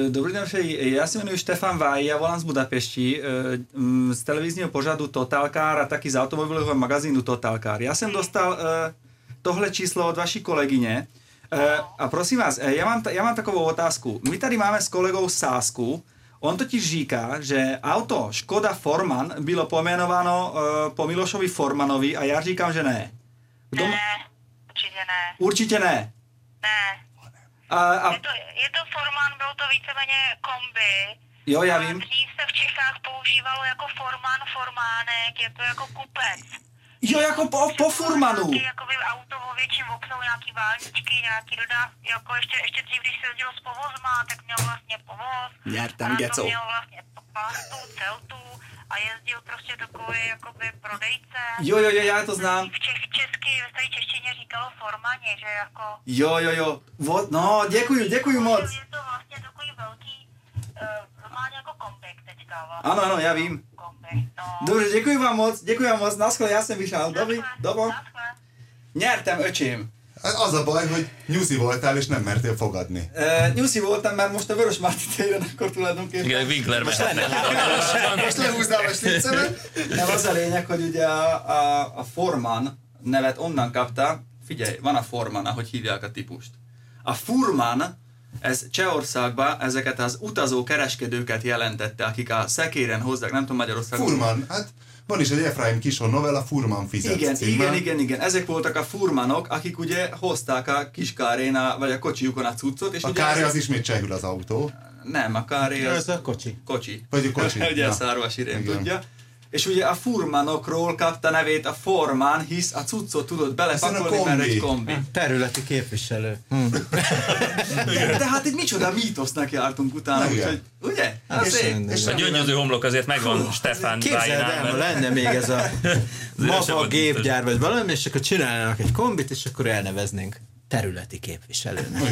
Dobrý den přeji. Já se jmenuji Štefan Vaj, já volám z Budapešti, z televizního pořadu Totalkár a taky z automobilového magazínu Totalkár. Já jsem dostal tohle číslo od vaší kolegyně a prosím vás, já mám, já mám takovou otázku. My tady máme s kolegou sásku, On totiž říká, že auto Škoda Forman bylo pojmenováno uh, po Milošovi Formanovi a já říkám, že ne. Kdo... Ne, určitě ne. Určitě ne. Ne. A, a... Je, to, je to formán, byl to víceméně kombi. Jo, já vím. Dřív se v Čechách používalo jako formán, formánek, je to jako kupec. Jo, jako po, po furmanu. Jakoby auto o větším oknou, nějaký válničky, nějaký dodáv, jako ještě, ještě dřív, když se jezdilo s povozma, tak měl vlastně povoz. tam a to měl vlastně pastu, celtu a jezdil prostě takový jakoby prodejce. Jo, jo, jo, já to znám. V Čech, česky, ve staré češtině říkalo formaně, že jako... Jo, jo, jo, Vod, no, děkuji, děkuji moc. Je to vlastně takový velký, Ano, ano, já vím. Dobře, děkuji vám moc, děkuji vám moc, naschle, já jsem vyšel, dobrý, dobro. Nyertem, öcsém. Hát Az a baj, hogy nyuszi voltál, és nem mertél fogadni. Uh, nyuszi voltam, mert most a Vörös Márti téren akkor tulajdonképpen... Igen, Winkler most, mehetne. most lehúznám a sliccemet. Nem, az a lényeg, hogy ugye a, a, a Forman nevet onnan kapta, figyelj, van a Forman, ahogy hívják a típust. A Furman, ez Csehországban ezeket az utazó kereskedőket jelentette, akik a szekéren hozzák, nem tudom Magyarországon. Furman, hát van is egy Efraim Kison novella, Furman fizet Igen, címmel. igen, igen, igen. Ezek voltak a furmanok, akik ugye hozták a kis káréna, vagy a kocsijukon a cuccot. És A ugye kári ezek- az ismét csehül az autó. Nem, a káré az... Ez a kocsi. Kocsi. Vagy a kocsi, ugye na. a szárvas tudja. És ugye a furmanokról kapta nevét a formán, hisz a cuccot tudod belepakolni, mert egy kombi. Területi képviselő. Hm. De, de hát egy micsoda mítosznak jártunk utána, Igen. úgyhogy, ugye? Hát minden. És A gyöngyöző homlok azért megvan Stefán Képzeld el, ha lenne még ez a maga gépgyár, vagy valami, és akkor csinálnának egy kombit, és akkor elneveznénk területi képviselőnek.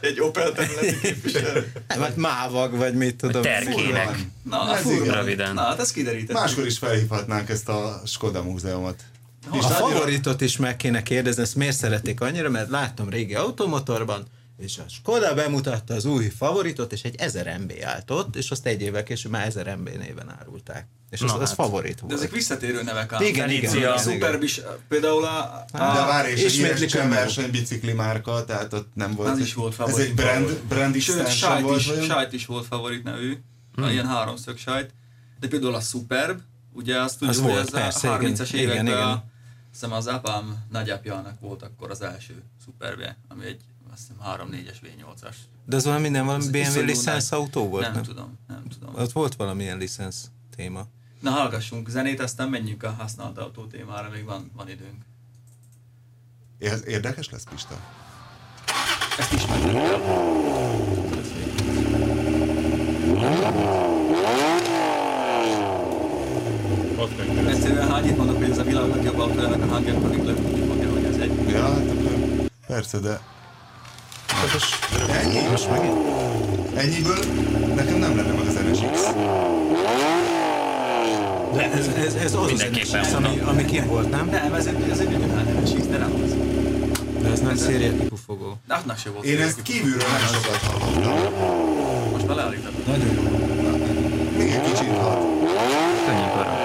egy Opel területi képviselő. Nem, hát mávag, vagy mit tudom. terkének. Furman. Na, a Ez igen. Röviden. Na, hát ezt kiderítettük. Máskor is felhívhatnánk ezt a Skoda múzeumot. A favoritot is meg kéne kérdezni, ezt miért szeretik annyira, mert láttam régi automotorban, és a Skoda bemutatta az új favoritot, és egy 1000 MB állt ott, és azt egy évvel később már 1000 MB néven árulták. És az, Na az hát. favorit De volt. ezek visszatérő nevek ám. Igen, igen. A igen, Superb igen. is, például a... De a várj, és egy híres versenybicikli márka, tehát ott nem volt. Az is volt Ez favorit. egy brand, brand Sőt, extension sajt volt, is, sajt is volt favorit nevű, hmm. ilyen háromszög sajt. De például a Superb, ugye azt tudjuk, Az hogy volt, ez persze, a igen. 30-as Igen, években igen. a, hiszem az apám nagyapjának volt akkor az első Superbje, ami egy azt hiszem 3-4-es V8-as. De az valami nem valami BMW licensz autó volt, nem, nem? tudom, nem tudom. Ott volt valamilyen licensz téma. Na hallgassunk zenét, aztán menjünk a használt autó témára, még van, van időnk. Ez érdekes lesz, Pista? Ezt ismerjük el. Egyszerűen hányit mondok, hogy ez a világ legjobb autójának a hangja, akkor így lökni fogja, hogy ez egy Ja, hát persze, de ennyi? Most megint? Ennyiből nekem nem lenne meg az NSX. De ez, ez, ez az Mindenképpen az ami, ami kint volt, nem? Nem, ez egy, ez egy ugyanhány NSX, de nem az. De ez nem szériatípú fogó. De annak se volt. Én ezt kívülről nem sokat hallottam. Most már leállítottam. Nagyon jó. Még egy kicsit hat. Könnyű para.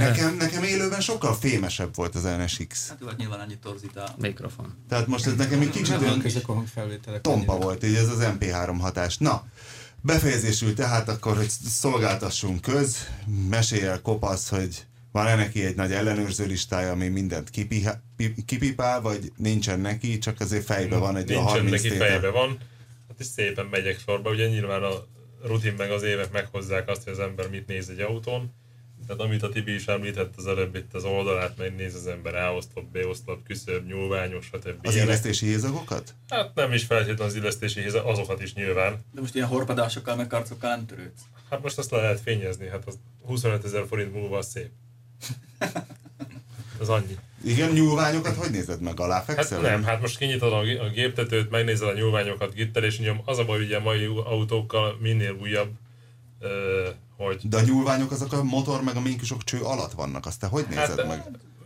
Nekem, nekem élőben sokkal fémesebb volt az NSX. Hát volt nyilván annyit torzítál. Mikrofon. Tehát most ez nekem egy kicsit olyan ezek a hangfelvételek. tompa volt, így ez az MP3 hatás. Na, befejezésül tehát akkor, hogy szolgáltassunk köz, mesélj el kopasz, hogy van-e neki egy nagy ellenőrző listája, ami mindent kipiha- pi- kipipál, vagy nincsen neki, csak azért fejbe van egy Nincsen 30 neki tétel. fejbe van. Hát és szépen megyek sorba. Ugye nyilván a rutin meg az évek meghozzák azt, hogy az ember mit néz egy autón. Tehát amit a Tibi is említett az előbb, itt az oldalát megnéz az ember, A-oszlop, B-oszlop, küszöb, nyúlványos, stb. Az Ilyenek. illesztési hézagokat? Hát nem is feltétlenül az illesztési héza- azokat is nyilván. De most ilyen horpadásokkal, meg karcokkal nem törődsz. Hát most azt le lehet fényezni, hát az 25 ezer forint múlva az szép. Az annyi. Igen, nyúlványokat hogy nézed meg? Alá Hát fekszel? nem, hát most kinyitod a, a géptetőt, megnézed a nyúlványokat gittel, és nyom, az a baj ugye a mai autókkal minél újabb, ö, hogy De a nyúlványok azok a motor meg a minkusok cső alatt vannak, azt te hogy nézed Hát, meg?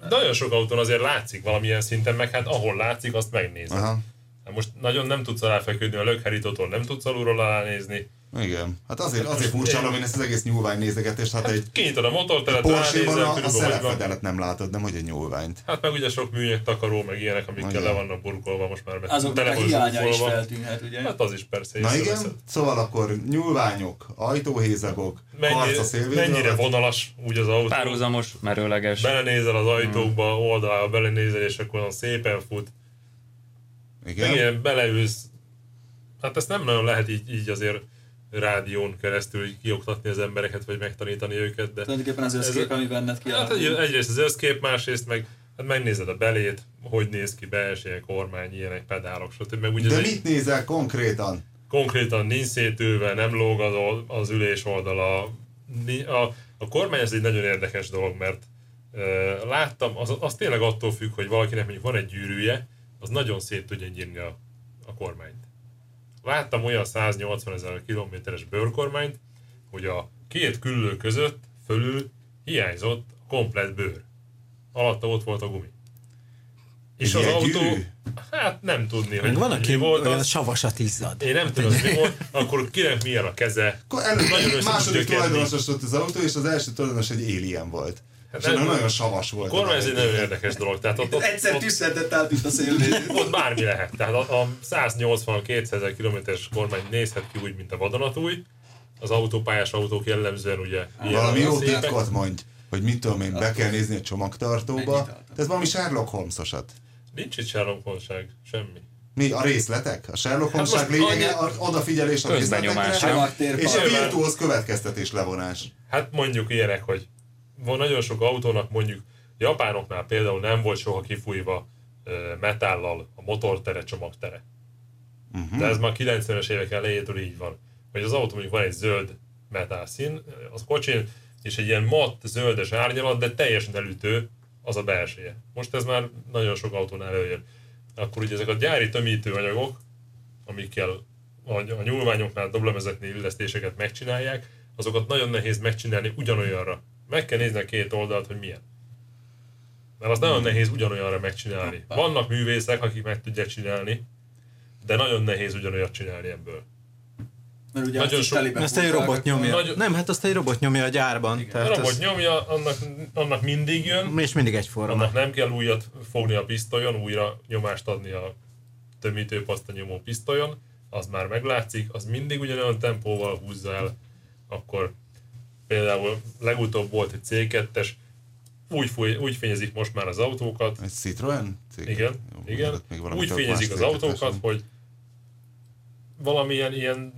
nagyon sok autón azért látszik valamilyen szinten, meg hát ahol látszik, azt megnézed. Aha. Hát most nagyon nem tudsz aláfeküdni, a lökherítótól nem tudsz alulról alánézni. Igen. Hát azért, azért furcsa, én ezt az egész nyúlvány nézegetést, hát egy Kinyitod a motorteret, Porsche-ban ránézel, a, a szelepfedelet nem látod, nem hogy egy nyúlványt. Hát meg ugye sok műanyag takaró, meg ilyenek, amikkel Igen. le vannak burkolva most már. mert Azoknak a tele van hiánya is feltűnhet, ugye? Hát az is persze. Na igen, szóval akkor nyúlványok, ajtóhézagok, Mennyire, harca mennyire vonalas úgy az autó. Párhuzamos, merőleges. Belenézel az ajtókba, oldalába belenézel, és akkor olyan szépen fut. Igen. Igen. Igen, beleülsz. Hát ezt nem nagyon lehet így, így azért rádión keresztül kioktatni az embereket, vagy megtanítani őket, de Tulajdonképpen az összkép, ami benned hát kialakul. egy, egyrészt az összkép, másrészt meg hát megnézed a belét, hogy néz ki belseje, kormány, ilyenek, pedálok, stb. Meg ugye De ez egy- mit nézel konkrétan? konkrétan nincs szétülve, nem lóg az, az ülés oldala. A, a kormány ez egy nagyon érdekes dolog, mert láttam, az, az tényleg attól függ, hogy valakinek mondjuk van egy gyűrűje, az nagyon szét tudja nyírni a, a kormányt. Láttam olyan 180 ezer kilométeres bőrkormányt, hogy a két küllő között fölül hiányzott komplet bőr. Alatta ott volt a gumi. És az Ilyen autó, gyűrű? hát nem tudni, hogy van, aki volt olyan az. savasat izzad. Én nem tudom, hogy mi volt, akkor kinek milyen a keze. Akkor előtt Nagyon második tulajdonos volt az autó, és az első tulajdonos egy alien volt. És nem- nem, nagyon savas volt. Kormány ez egy nagyon érdekes dolog. Tehát ott, ott, Egyszer tüsszentett át itt a szélnél. ott bármi lehet. Tehát a, a 180-200 ezer kilométeres kormány nézhet ki úgy, mint a vadonatúj. Az autópályás autók jellemzően ugye ilyen Valami jó titkot mondj, hogy mit tudom én, be kell nézni a csomagtartóba. Tehát valami Sherlock Holmesosat. Nincs itt Sherlock Holmesság, semmi. Mi a részletek? A Sherlock Hát Holmesság most lényege a odafigyelés a részletekre, és a virtuóz következtetés levonás. Hát mondjuk ilyenek, hogy van nagyon sok autónak mondjuk japánoknál például nem volt soha kifújva metállal a motortere, csomagtere. Uh-huh. De ez már 90-es évek elejétől így van. Hogy az autó mondjuk van egy zöld metál szín, az kocsin, és egy ilyen matt zöldes árnyalat, de teljesen elütő az a belseje. Most ez már nagyon sok autónál előjön. Akkor ugye ezek a gyári tömítőanyagok, amikkel a, a nyúlványoknál illesztéseket megcsinálják, azokat nagyon nehéz megcsinálni ugyanolyanra. Meg kell nézni a két oldalt, hogy milyen. Mert az nagyon nehéz ugyanolyanra megcsinálni. Vannak művészek, akik meg tudják csinálni, de nagyon nehéz ugyanolyat csinálni ebből. Mert ugye Nagyon sok- Ezt egy robot nyomja. Nagyon- Nem, hát azt egy robot nyomja a gyárban. A Tehát robot ez, nyomja, annak, annak mindig jön, és mindig egyforma. annak nem kell újat fogni a pisztolyon, újra nyomást adni a tömítőpaszta nyomó pisztolyon, az már meglátszik, az mindig ugyanolyan tempóval húzza el, akkor például legutóbb volt egy C2-es, úgy, fúj, úgy fényezik most már az autókat, Egy Citroen? Cég? igen, Jó, igen, még úgy fényezik az autókat, hogy valamilyen ilyen,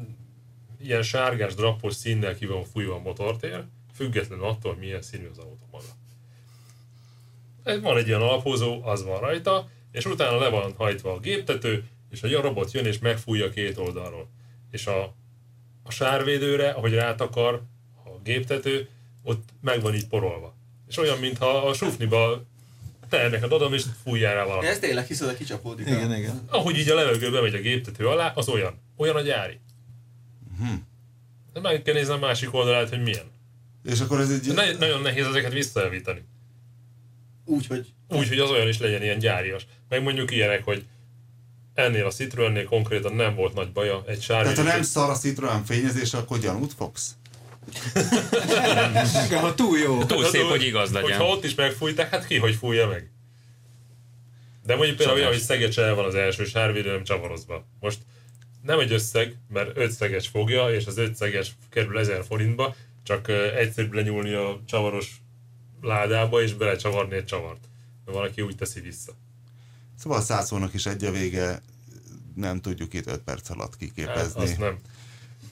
ilyen sárgás, drappos színnel ki van fújva a motortér, függetlenül attól, hogy milyen színű az autó maga. Van egy ilyen alapozó, az van rajta, és utána le van hajtva a géptető, és egy robot jön és megfújja két oldalról. És a, a sárvédőre, ahogy rátakar a géptető, ott meg van így porolva. És olyan, mintha a sufniba te neked adom, és fújjál rá valamit. Ez tényleg hiszed, hogy kicsapódik. Igen, a- igen. Ahogy így a levegőbe megy a géptető alá, az olyan. Olyan a gyári. De meg kell nézni a másik oldalát, hogy milyen. És akkor ez egy... Ne, nagyon nehéz ezeket visszajavítani. Úgy, hogy Úgy, hogy az olyan is legyen ilyen gyárias. Meg mondjuk ilyenek, hogy ennél a Citroennél konkrétan nem volt nagy baja, egy Tehát ha nem szar a Citroen fényezés, akkor gyanút fogsz? Ha túl jó. Túl szép, hogy igaz legyen. Hogyha ott is megfújták, hát ki, hogy fújja meg? De mondjuk például olyan, hogy szegecs el van az első sárvédő, nem csavarozva. Most nem egy összeg, mert öt szeges fogja, és az öt szeges kerül 1000 forintba, csak egyszerűbb lenyúlni a csavaros ládába, és belecsavarni egy csavart. Mert valaki úgy teszi vissza. Szóval a százszónak is egy a vége, nem tudjuk itt 5 perc alatt Hát, kiképezni. azt nem.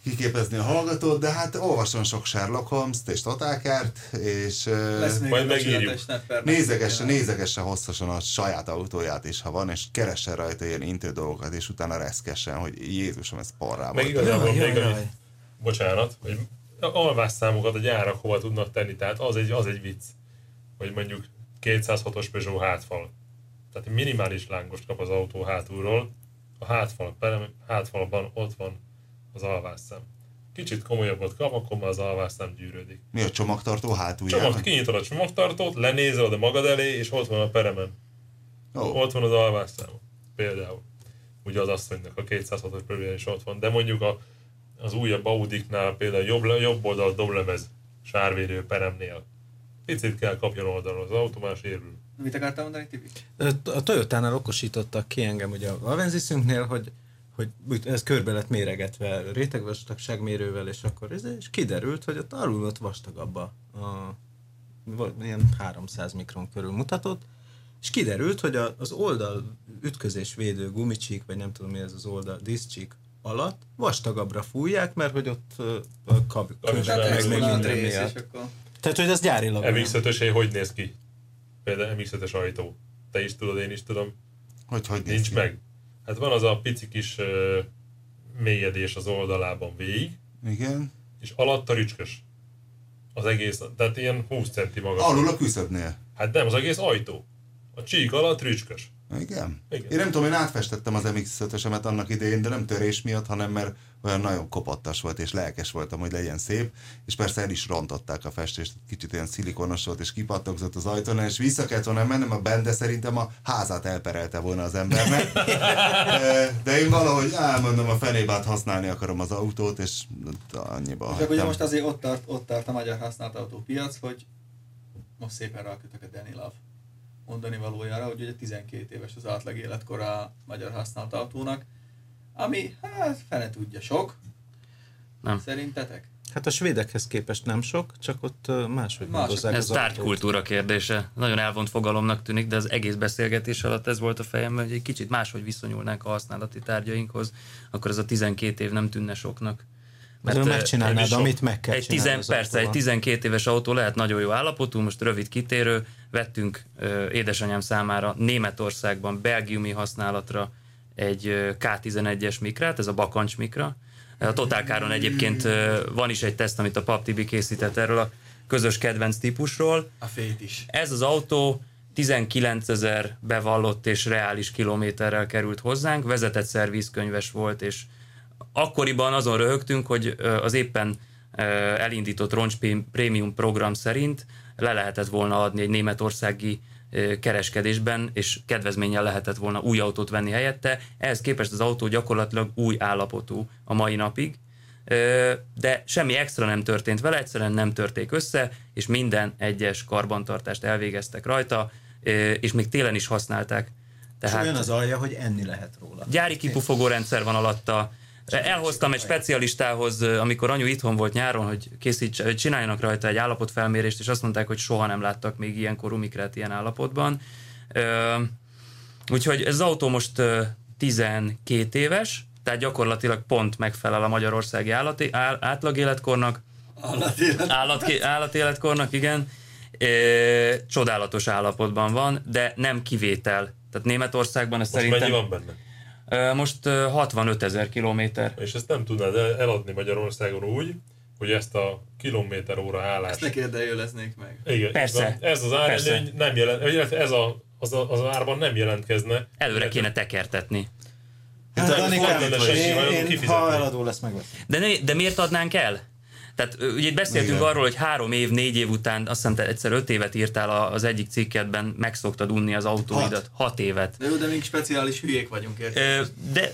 Kiképezni a hallgatót, de hát olvasom sok Sherlock Holmes-t és Tatákárt, és lesz még majd megírjuk. nézegesse, nézegesse hosszasan a saját autóját is, ha van, és keressen rajta ilyen intő dolgokat, és utána reszkessen, hogy Jézusom, ez parrá Meg igazából Jaj, még jaj, amit, bocsánat, hogy alvásszámokat a gyárak hova tudnak tenni, tehát az egy, az egy vicc, hogy mondjuk 206-os Peugeot hátfal. Tehát minimális lángost kap az autó hátulról, a hátfal, hátfalban ott van az alvásszám. Kicsit komolyabbat kap, akkor már az alvásszám gyűrődik. Mi a csomagtartó hátulján? Csomag, kinyitod a csomagtartót, lenézel oda magad elé, és ott van a peremen. Ó, Ott van az alvásszám. Például. Ugye az asszonynak a 206-os Peugeot is ott van. De mondjuk a, az újabb Audiknál például jobb, jobb oldal doblemez sárvédő peremnél. Picit kell kapjon oldalról, az autó már sérül. Mit akartál mondani, Tibi? A Toyotánál okosítottak ki engem ugye a Avenziszünknél, hogy, hogy ez körbe lett méregetve rétegvastagságmérővel, és akkor ez, és kiderült, hogy ott alul ott vastagabb a, a ilyen 300 mikron körül mutatott, és kiderült, hogy a, az oldal ütközés védő gumicsík, vagy nem tudom mi ez az oldal, diszcsík alatt vastagabbra fújják, mert hogy ott a kab, meg még minden miatt. és akkor... Tehát, hogy ez gyárilag. MX-5-ösé hogy néz ki? Például MX-5-ös ajtó. Te is tudod, én is tudom. hogy hogy néz Nincs ki? meg. Hát van az a pici kis uh, mélyedés az oldalában végig, Igen. és alatta rücskös. Az egész, tehát ilyen 20 centi magas. Alul a küszöbnél. Hát nem, az egész ajtó. A csík alatt rücskös. Igen? Igen. Én nem tudom, én átfestettem az MX-5-ösemet annak idején, de nem törés miatt, hanem mert olyan nagyon kopottas volt, és lelkes voltam, hogy legyen szép, és persze el is rontották a festést, kicsit olyan szilikonos volt, és kipattogzott az ajtón, és vissza kellett volna mennem a bend, de szerintem a házát elperelte volna az embernek. De, én valahogy elmondom, a fenébát használni akarom az autót, és annyiba Csak ugye hagytam. most azért ott tart, ott tart a magyar használt autópiac, hogy most szépen rákötök a Danny Love mondani valójára, hogy ugye 12 éves az átlag életkora a magyar használt autónak, ami hát fene tudja sok. Nem. Szerintetek? Hát a svédekhez képest nem sok, csak ott máshogy Mások. dolgozzák Ez tárgykultúra kérdése. Nagyon elvont fogalomnak tűnik, de az egész beszélgetés alatt ez volt a fejemben, hogy egy kicsit máshogy viszonyulnánk a használati tárgyainkhoz, akkor ez a 12 év nem tűnne soknak. Mert megcsinálnád, sok. amit meg kell egy tizen, persze, egy autóval. 12 éves autó lehet nagyon jó állapotú, most rövid kitérő, vettünk ö, édesanyám számára Németországban belgiumi használatra egy ö, K11-es mikrát, ez a bakancs mikra. A Total Car-on egyébként van is egy teszt, amit a Pap Tibi készített erről a közös kedvenc típusról. A fét is. Ez az autó 19 ezer bevallott és reális kilométerrel került hozzánk, vezetett szervizkönyves volt, és akkoriban azon röhögtünk, hogy az éppen elindított Roncs Prémium program szerint le lehetett volna adni egy németországi kereskedésben, és kedvezménnyel lehetett volna új autót venni helyette. Ehhez képest az autó gyakorlatilag új állapotú a mai napig, de semmi extra nem történt vele, egyszerűen nem törték össze, és minden egyes karbantartást elvégeztek rajta, és még télen is használták. És Tehát olyan az alja, hogy enni lehet róla. gyári kipufogó rendszer van alatta. Elhoztam egy specialistához, amikor anyu itthon volt nyáron, hogy, készíts, hogy csináljanak rajta egy állapotfelmérést, és azt mondták, hogy soha nem láttak még ilyen korú mikrát ilyen állapotban. Úgyhogy ez az autó most ö, 12 éves, tehát gyakorlatilag pont megfelel a magyarországi állati, áll, átlagéletkornak, állat, állatéletkornak, igen. Csodálatos állapotban van, de nem kivétel. Tehát Németországban ez Most szerintem... mennyi van benne? Most ö, 65 ezer kilométer. És ezt nem tudnád el- eladni Magyarországon úgy, hogy ezt a kilométer óra állást... Ezt ne kérdőjeleznék meg. Igen, Persze. Ez az Persze. árelőny nem jelent, illetve ez a, az, a, az árban nem jelentkezne. Előre kéne tekertetni. Hát, fordítva is én, én, kifizetné? ha eladó lesz, megveszem. De, ne, de miért adnánk el? Tehát ugye beszéltünk Igen. arról, hogy három év, négy év után, azt hiszem te egyszer öt évet írtál a- az egyik cikkedben, meg szoktad unni az autóidat. Hat évet. De jó, de még speciális hülyék vagyunk, érted? De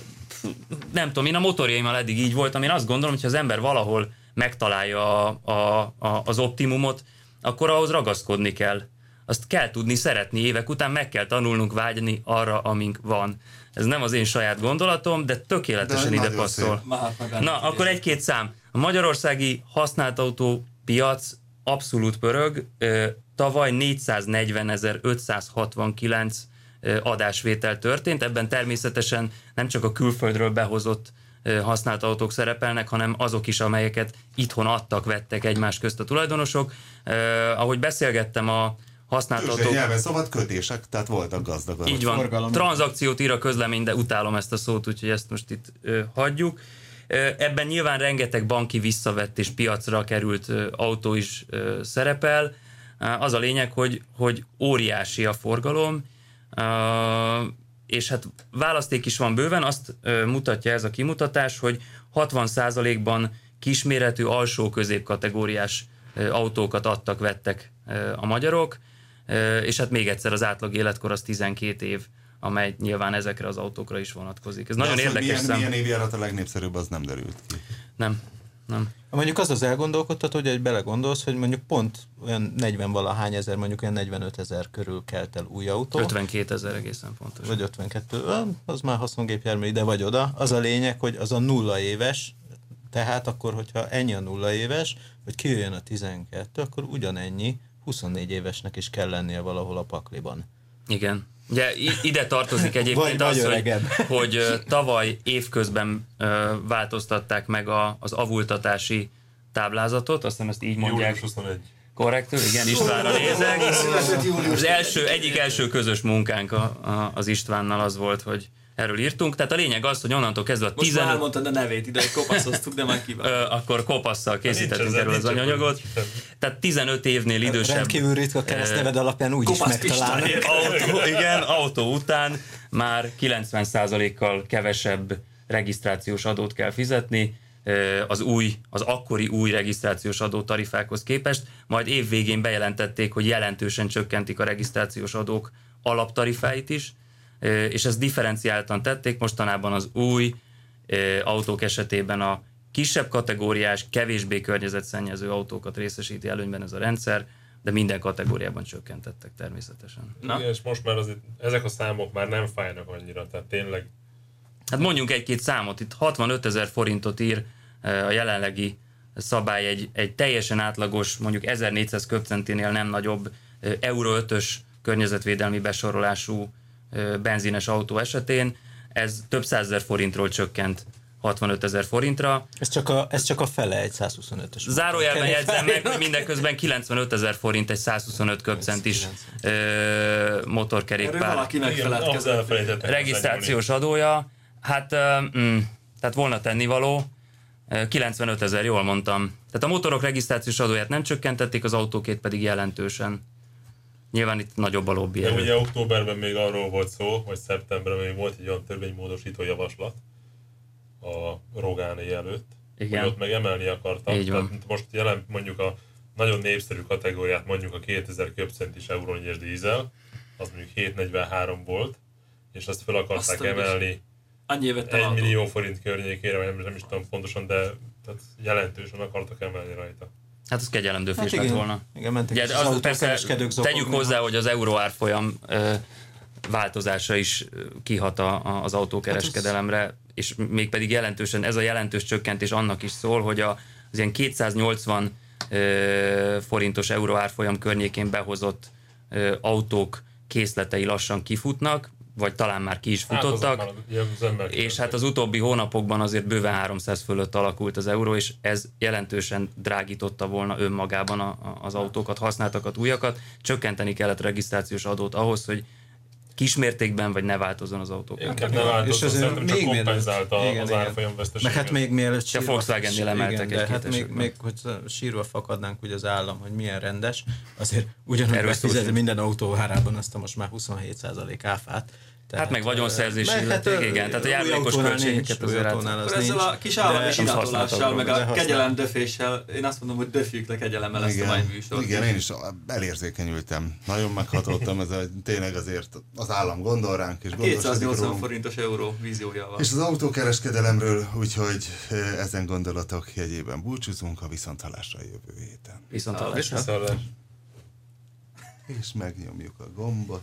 nem tudom, én a motorjaimmal eddig így voltam, én azt gondolom, hogy ha az ember valahol megtalálja a, a, a, az optimumot, akkor ahhoz ragaszkodni kell. Azt kell tudni szeretni évek után, meg kell tanulnunk vágyni arra, amink van. Ez nem az én saját gondolatom, de tökéletesen De ide passzol. szép. Na, akkor egy-két szám. A magyarországi használt autó piac abszolút pörög. Tavaly 440.569 ö, adásvétel történt, ebben természetesen nem csak a külföldről behozott használt autók szerepelnek, hanem azok is, amelyeket itthon adtak, vettek egymás közt a tulajdonosok. Ahogy beszélgettem a használt Tőzsdei autók... nyelven szóval kötések, tehát voltak gazdagok. Így van. forgalom. Tranzakciót ír a közlemény, de utálom ezt a szót, úgyhogy ezt most itt ö, hagyjuk. Ebben nyilván rengeteg banki visszavett és piacra került autó is szerepel. Az a lényeg, hogy, hogy óriási a forgalom, és hát választék is van bőven, azt mutatja ez a kimutatás, hogy 60%-ban kisméretű alsó középkategóriás ö, autókat adtak, vettek a magyarok, és hát még egyszer az átlag életkor az 12 év, amely nyilván ezekre az autókra is vonatkozik. Ez De nagyon az, érdekes milyen, szám. milyen évjárat a legnépszerűbb, az nem derült ki. Nem, nem. Mondjuk az az elgondolkodtató, hogy egy belegondolsz, hogy mondjuk pont olyan 40 valahány ezer, mondjuk olyan 45 ezer körül kelt el új autó. 52 ezer egészen pontos. Vagy 52, ah, az már haszongépjármű ide vagy oda. Az a lényeg, hogy az a nulla éves, tehát akkor, hogyha ennyi a nulla éves, hogy kijöjjön a 12, akkor ugyanennyi 24 évesnek is kell lennie valahol a pakliban. Igen. Ugye ide tartozik egyébként Vagy- vagy az, hogy, hogy tavaly évközben változtatták meg a, az avultatási táblázatot, azt hiszem ezt így mondják. Július 21. Korrektül, igen, Istvánra nézek. Az első, egyik első közös munkánk a, a, az Istvánnal az volt, hogy erről írtunk. Tehát a lényeg az, hogy onnantól kezdve a Most 15... már 15... elmondtad a nevét, ide kopaszoztuk, de már Ö, kíván. akkor kopasszal készítettünk erről az anyagot. Tehát 15 évnél idősebb Rendkívül ritka keresztneved alapján úgy is megtalálnak. Autó, igen, autó után már 90%-kal kevesebb regisztrációs adót kell fizetni az új, az akkori új regisztrációs adó tarifákhoz képest, majd év végén bejelentették, hogy jelentősen csökkentik a regisztrációs adók alaptarifáit is, és ezt differenciáltan tették, mostanában az új autók esetében a kisebb kategóriás, kevésbé környezetszennyező autókat részesíti előnyben ez a rendszer, de minden kategóriában csökkentettek természetesen. Na. Igen, és most már azért ezek a számok már nem fájnak annyira, tehát tényleg Hát mondjunk egy-két számot, itt 65 ezer forintot ír a jelenlegi szabály egy, egy teljesen átlagos, mondjuk 1400 köbcentinél nem nagyobb Euro 5-ös környezetvédelmi besorolású benzines autó esetén. Ez több százezer forintról csökkent 65 ezer forintra. Ez csak, a, ez csak a fele egy 125-ös. Zárójelben Kerékpár. jegyzem meg, hogy mindeközben 95 ezer forint egy 125 köbcentis ö, motorkerékpár valaki megfeledkezett. regisztrációs adója, hát mm, tehát volna tennivaló, Ö, 95 ezer, jól mondtam. Tehát a motorok regisztrációs adóját nem csökkentették, az autókét pedig jelentősen. Nyilván itt nagyobb a lobby De ugye októberben még arról volt szó, vagy szeptemberben még volt egy olyan törvénymódosító javaslat a Rogáné előtt, Igen. hogy ott meg emelni akartak. Így van. Tehát most jelen mondjuk a nagyon népszerű kategóriát, mondjuk a 2000 köbcentis euró 4-es dízel, az mondjuk 743 volt, és azt fel akarták Azt emelni Annyi évet 1 millió forint környékére, vagy nem, nem is tudom pontosan, de tehát jelentősen akartak emelni rajta. Hát az kegyelemdöfés Hát lett volna. igen, mentek Ugye, az, az persze tegyük hozzá, hogy az euró árfolyam ö, változása is kihat a, a- az autókereskedelemre, és mégpedig jelentősen, ez a jelentős csökkentés annak is szól, hogy a, az ilyen 280 ö, forintos euró árfolyam környékén behozott ö, autók készletei lassan kifutnak, vagy talán már ki is Hát futottak. És hát az utóbbi hónapokban azért bőven 300 fölött alakult az euró, és ez jelentősen drágította volna önmagában a, a, az autókat, használtakat, újakat. Csökkenteni kellett a regisztrációs adót ahhoz, hogy kismértékben vagy ne változzon az autók. Inkább ne És változzon, azért szerintem csak még mielőtt- kompenzálta az igen. árfolyam Meg veszteséget. hát még mielőtt És a Volkswagennél emeltek igen, egy-két hát még, még, hogy sírva fakadnánk ugye az állam, hogy milyen rendes, azért ugyanúgy sincs. minden autó árában azt a most már 27% áfát. Hát meg vagyonszerzési meg illeték, ö, igen, tehát a autónál költségeket az ezzel nincs, a kis állami sinatolással, meg a kegyelem döféssel, én azt mondom, hogy döfjük le kegyelemmel ezt a mai Igen, műsort. igen, én is elérzékenyültem. Nagyon meghatottam, ez a, tényleg azért az állam gondol ránk, és gondoskodik 280 rólunk. forintos euró víziójával. És az autókereskedelemről, úgyhogy ezen gondolatok jegyében búcsúzunk a viszontalásra jövő héten. Viszont a Viszontlátásra. És megnyomjuk a gombot.